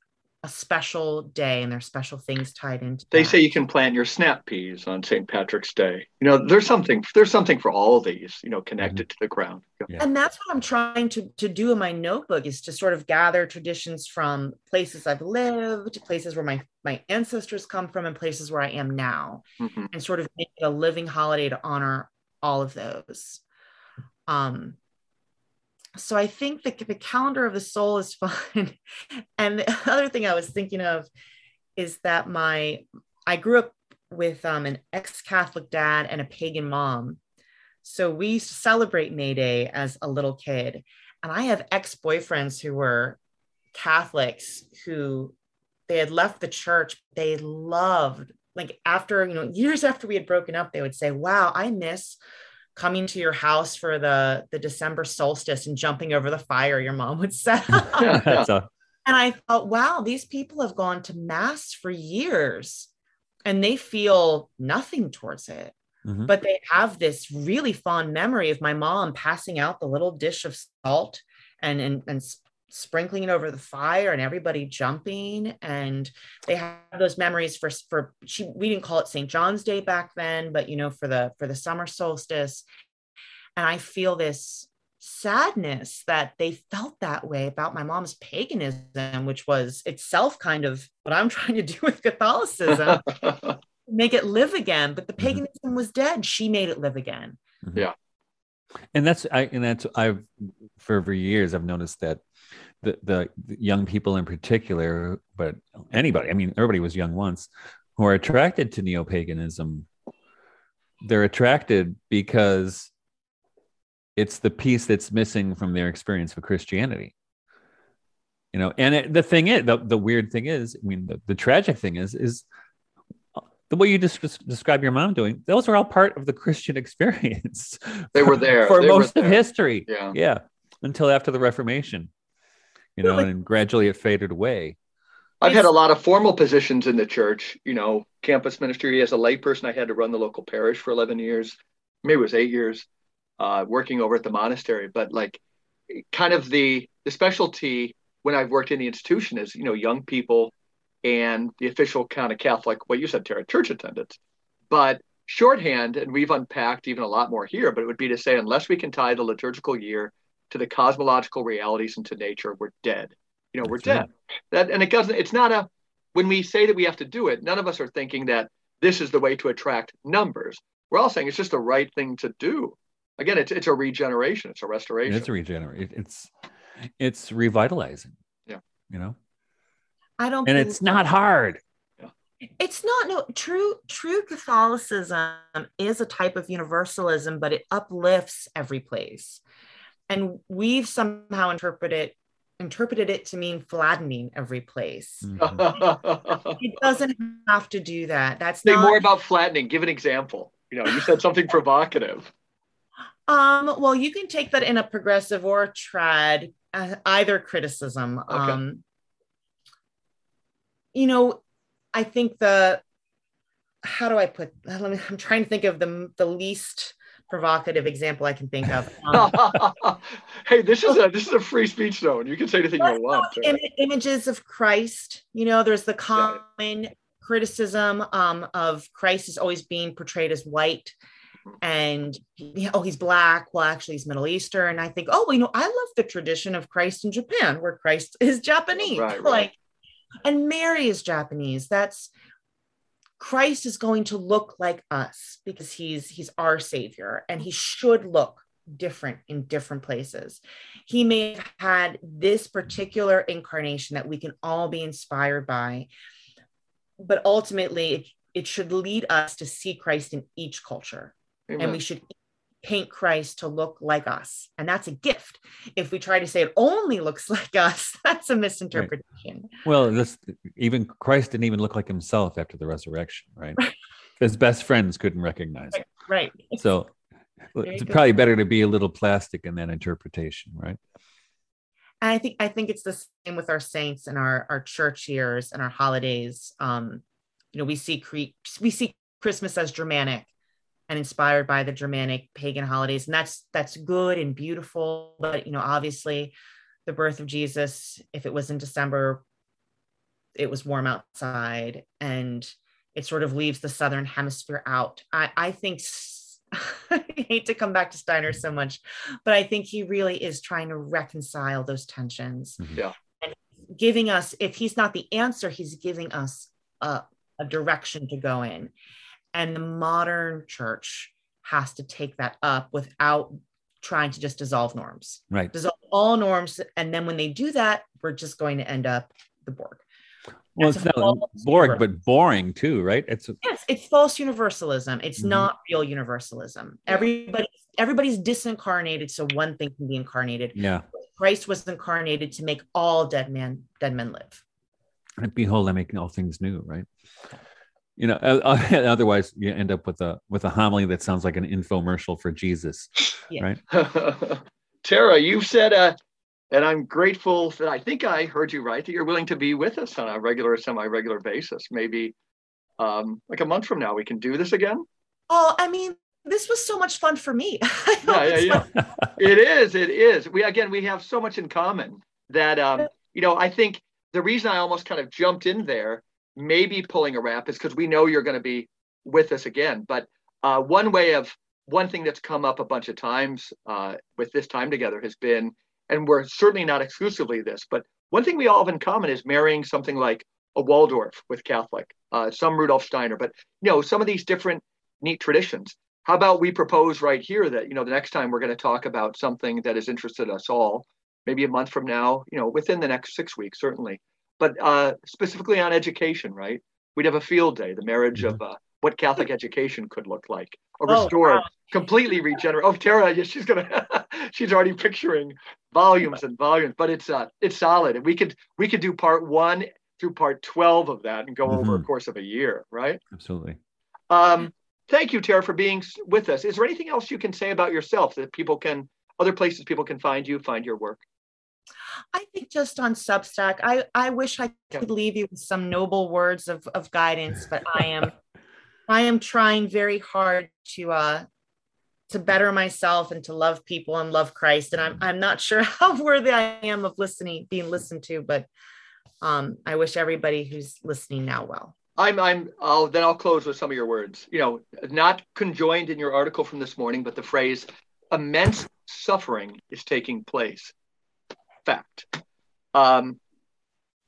a special day and there's special things tied into they that. say you can plant your snap peas on st patrick's day you know there's something there's something for all of these you know connected mm-hmm. to the ground yeah. and that's what i'm trying to, to do in my notebook is to sort of gather traditions from places i've lived places where my my ancestors come from and places where i am now mm-hmm. and sort of make it a living holiday to honor all of those um so I think the, the calendar of the soul is fun. and the other thing I was thinking of is that my I grew up with um, an ex-Catholic dad and a pagan mom. So we used to celebrate May Day as a little kid. And I have ex-boyfriends who were Catholics who they had left the church. They loved, like after, you know, years after we had broken up, they would say, Wow, I miss coming to your house for the the December solstice and jumping over the fire your mom would set up. and I thought, wow, these people have gone to mass for years and they feel nothing towards it. Mm-hmm. But they have this really fond memory of my mom passing out the little dish of salt and, and, and sprinkling it over the fire and everybody jumping and they have those memories for for she we didn't call it St. John's Day back then but you know for the for the summer solstice and I feel this sadness that they felt that way about my mom's paganism which was itself kind of what I'm trying to do with Catholicism make it live again but the mm-hmm. paganism mm-hmm. was dead she made it live again yeah and that's i and that's i've for over years i've noticed that the, the young people in particular, but anybody, I mean, everybody was young once, who are attracted to neo paganism. They're attracted because it's the piece that's missing from their experience of Christianity. You know, and it, the thing is, the, the weird thing is, I mean, the, the tragic thing is, is the way you just describe your mom doing, those are all part of the Christian experience. They were there for they most of history. Yeah. Yeah. Until after the Reformation you know, and gradually it faded away. I've had a lot of formal positions in the church, you know, campus ministry. As a layperson, I had to run the local parish for 11 years, maybe it was eight years, uh, working over at the monastery. But like, kind of the the specialty when I've worked in the institution is, you know, young people and the official kind of Catholic, what you said, Tara, church attendance. But shorthand, and we've unpacked even a lot more here, but it would be to say, unless we can tie the liturgical year to the cosmological realities and to nature, we're dead. You know, we're dead. Right. That and it doesn't. It's not a. When we say that we have to do it, none of us are thinking that this is the way to attract numbers. We're all saying it's just the right thing to do. Again, it's it's a regeneration. It's a restoration. It's a regeneration. It's it's revitalizing. Yeah. You know. I don't. And it's not hard it's not no true true catholicism is a type of universalism but it uplifts every place and we've somehow interpreted interpreted it to mean flattening every place. Mm-hmm. it doesn't have to do that. That's Say not... more about flattening. Give an example. You know, you said something provocative. Um, well, you can take that in a progressive or trad, uh, either criticism. Okay. Um, you know, I think the how do I put? Let me. I'm trying to think of the the least provocative example I can think of. Um, hey, this is a this is a free speech zone. You can say anything you want. Im- images of Christ. You know, there's the common yeah. criticism um, of Christ is always being portrayed as white and oh he's black well actually he's middle eastern And i think oh well, you know i love the tradition of christ in japan where christ is japanese right, right. like and mary is japanese that's christ is going to look like us because he's he's our savior and he should look different in different places. He may have had this particular incarnation that we can all be inspired by, but ultimately it, it should lead us to see Christ in each culture. Amen. And we mm-hmm. should paint Christ to look like us. And that's a gift. If we try to say it only looks like us, that's a misinterpretation. Right. Well, this even Christ didn't even look like himself after the resurrection, right? His best friends couldn't recognize him. Right. So it's probably better to be a little plastic in that interpretation, right? And I think I think it's the same with our saints and our our church years and our holidays. Um, you know, we see cre- we see Christmas as Germanic and inspired by the Germanic pagan holidays, and that's that's good and beautiful. But you know, obviously, the birth of Jesus, if it was in December, it was warm outside, and it sort of leaves the southern hemisphere out. I, I think I hate to come back to Steiner so much, but I think he really is trying to reconcile those tensions. Mm-hmm. Yeah. And giving us, if he's not the answer, he's giving us a, a direction to go in. And the modern church has to take that up without trying to just dissolve norms. Right. Dissolve all norms. And then when they do that, we're just going to end up the Borg. Well, it's not Borg, but boring too, right? It's yes, it's false universalism. It's mm-hmm. not real universalism. Everybody, everybody's disincarnated, so one thing can be incarnated. Yeah, Christ was incarnated to make all dead man dead men live. And behold, I'm making all things new, right? You know, otherwise you end up with a with a homily that sounds like an infomercial for Jesus, yeah. right? Tara, you've said uh, and I'm grateful that I think I heard you right that you're willing to be with us on a regular, semi-regular basis. Maybe um, like a month from now, we can do this again. Oh, I mean, this was so much fun for me. yeah, yeah, yeah. it is. It is. We again, we have so much in common that um, you know. I think the reason I almost kind of jumped in there, maybe pulling a wrap, is because we know you're going to be with us again. But uh, one way of one thing that's come up a bunch of times uh, with this time together has been and we're certainly not exclusively this, but one thing we all have in common is marrying something like a Waldorf with Catholic, uh, some Rudolf Steiner, but you know, some of these different neat traditions. How about we propose right here that, you know, the next time we're going to talk about something that has interested us all, maybe a month from now, you know, within the next six weeks, certainly, but uh, specifically on education, right? We'd have a field day, the marriage mm-hmm. of uh, what Catholic education could look like, or oh, restored, wow. completely regenerate. Oh, Tara, yeah, she's gonna, she's already picturing volumes and volumes, but it's uh, it's solid, and we could we could do part one through part twelve of that and go mm-hmm. over a course of a year, right? Absolutely. Um, thank you, Tara, for being with us. Is there anything else you can say about yourself that people can, other places people can find you, find your work? I think just on Substack, I, I wish I could leave you with some noble words of, of guidance, but I am I am trying very hard to uh to better myself and to love people and love Christ. And I'm I'm not sure how worthy I am of listening, being listened to, but um I wish everybody who's listening now well. I'm I'm I'll then I'll close with some of your words. You know, not conjoined in your article from this morning, but the phrase immense suffering is taking place. Fact. Um,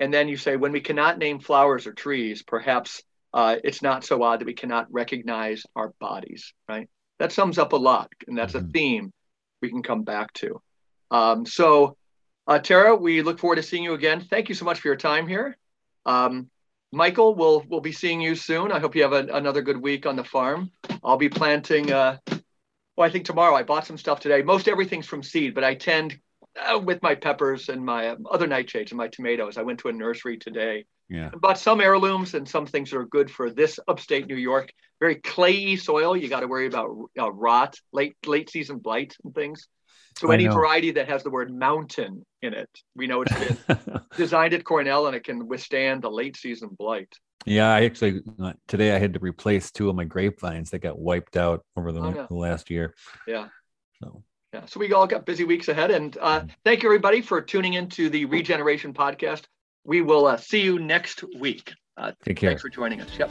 and then you say, when we cannot name flowers or trees, perhaps uh, it's not so odd that we cannot recognize our bodies, right? That sums up a lot, and that's mm-hmm. a theme we can come back to. Um, so, uh, Tara, we look forward to seeing you again. Thank you so much for your time here. Um, Michael, we'll we'll be seeing you soon. I hope you have a, another good week on the farm. I'll be planting. Uh, well, I think tomorrow. I bought some stuff today. Most everything's from seed, but I tend uh, with my peppers and my um, other nightshades and my tomatoes. I went to a nursery today yeah. But some heirlooms and some things that are good for this upstate New York. Very clayey soil. You got to worry about uh, rot, late late season blight and things. So any variety that has the word mountain in it, we know it's been designed at Cornell and it can withstand the late season blight. Yeah, I actually uh, today I had to replace two of my grapevines that got wiped out over the, oh, yeah. the last year. Yeah. So yeah, so we all got busy weeks ahead, and uh, mm. thank you everybody for tuning into the Regeneration Podcast we will uh, see you next week. Uh, Take care. Thanks for joining us. Yep.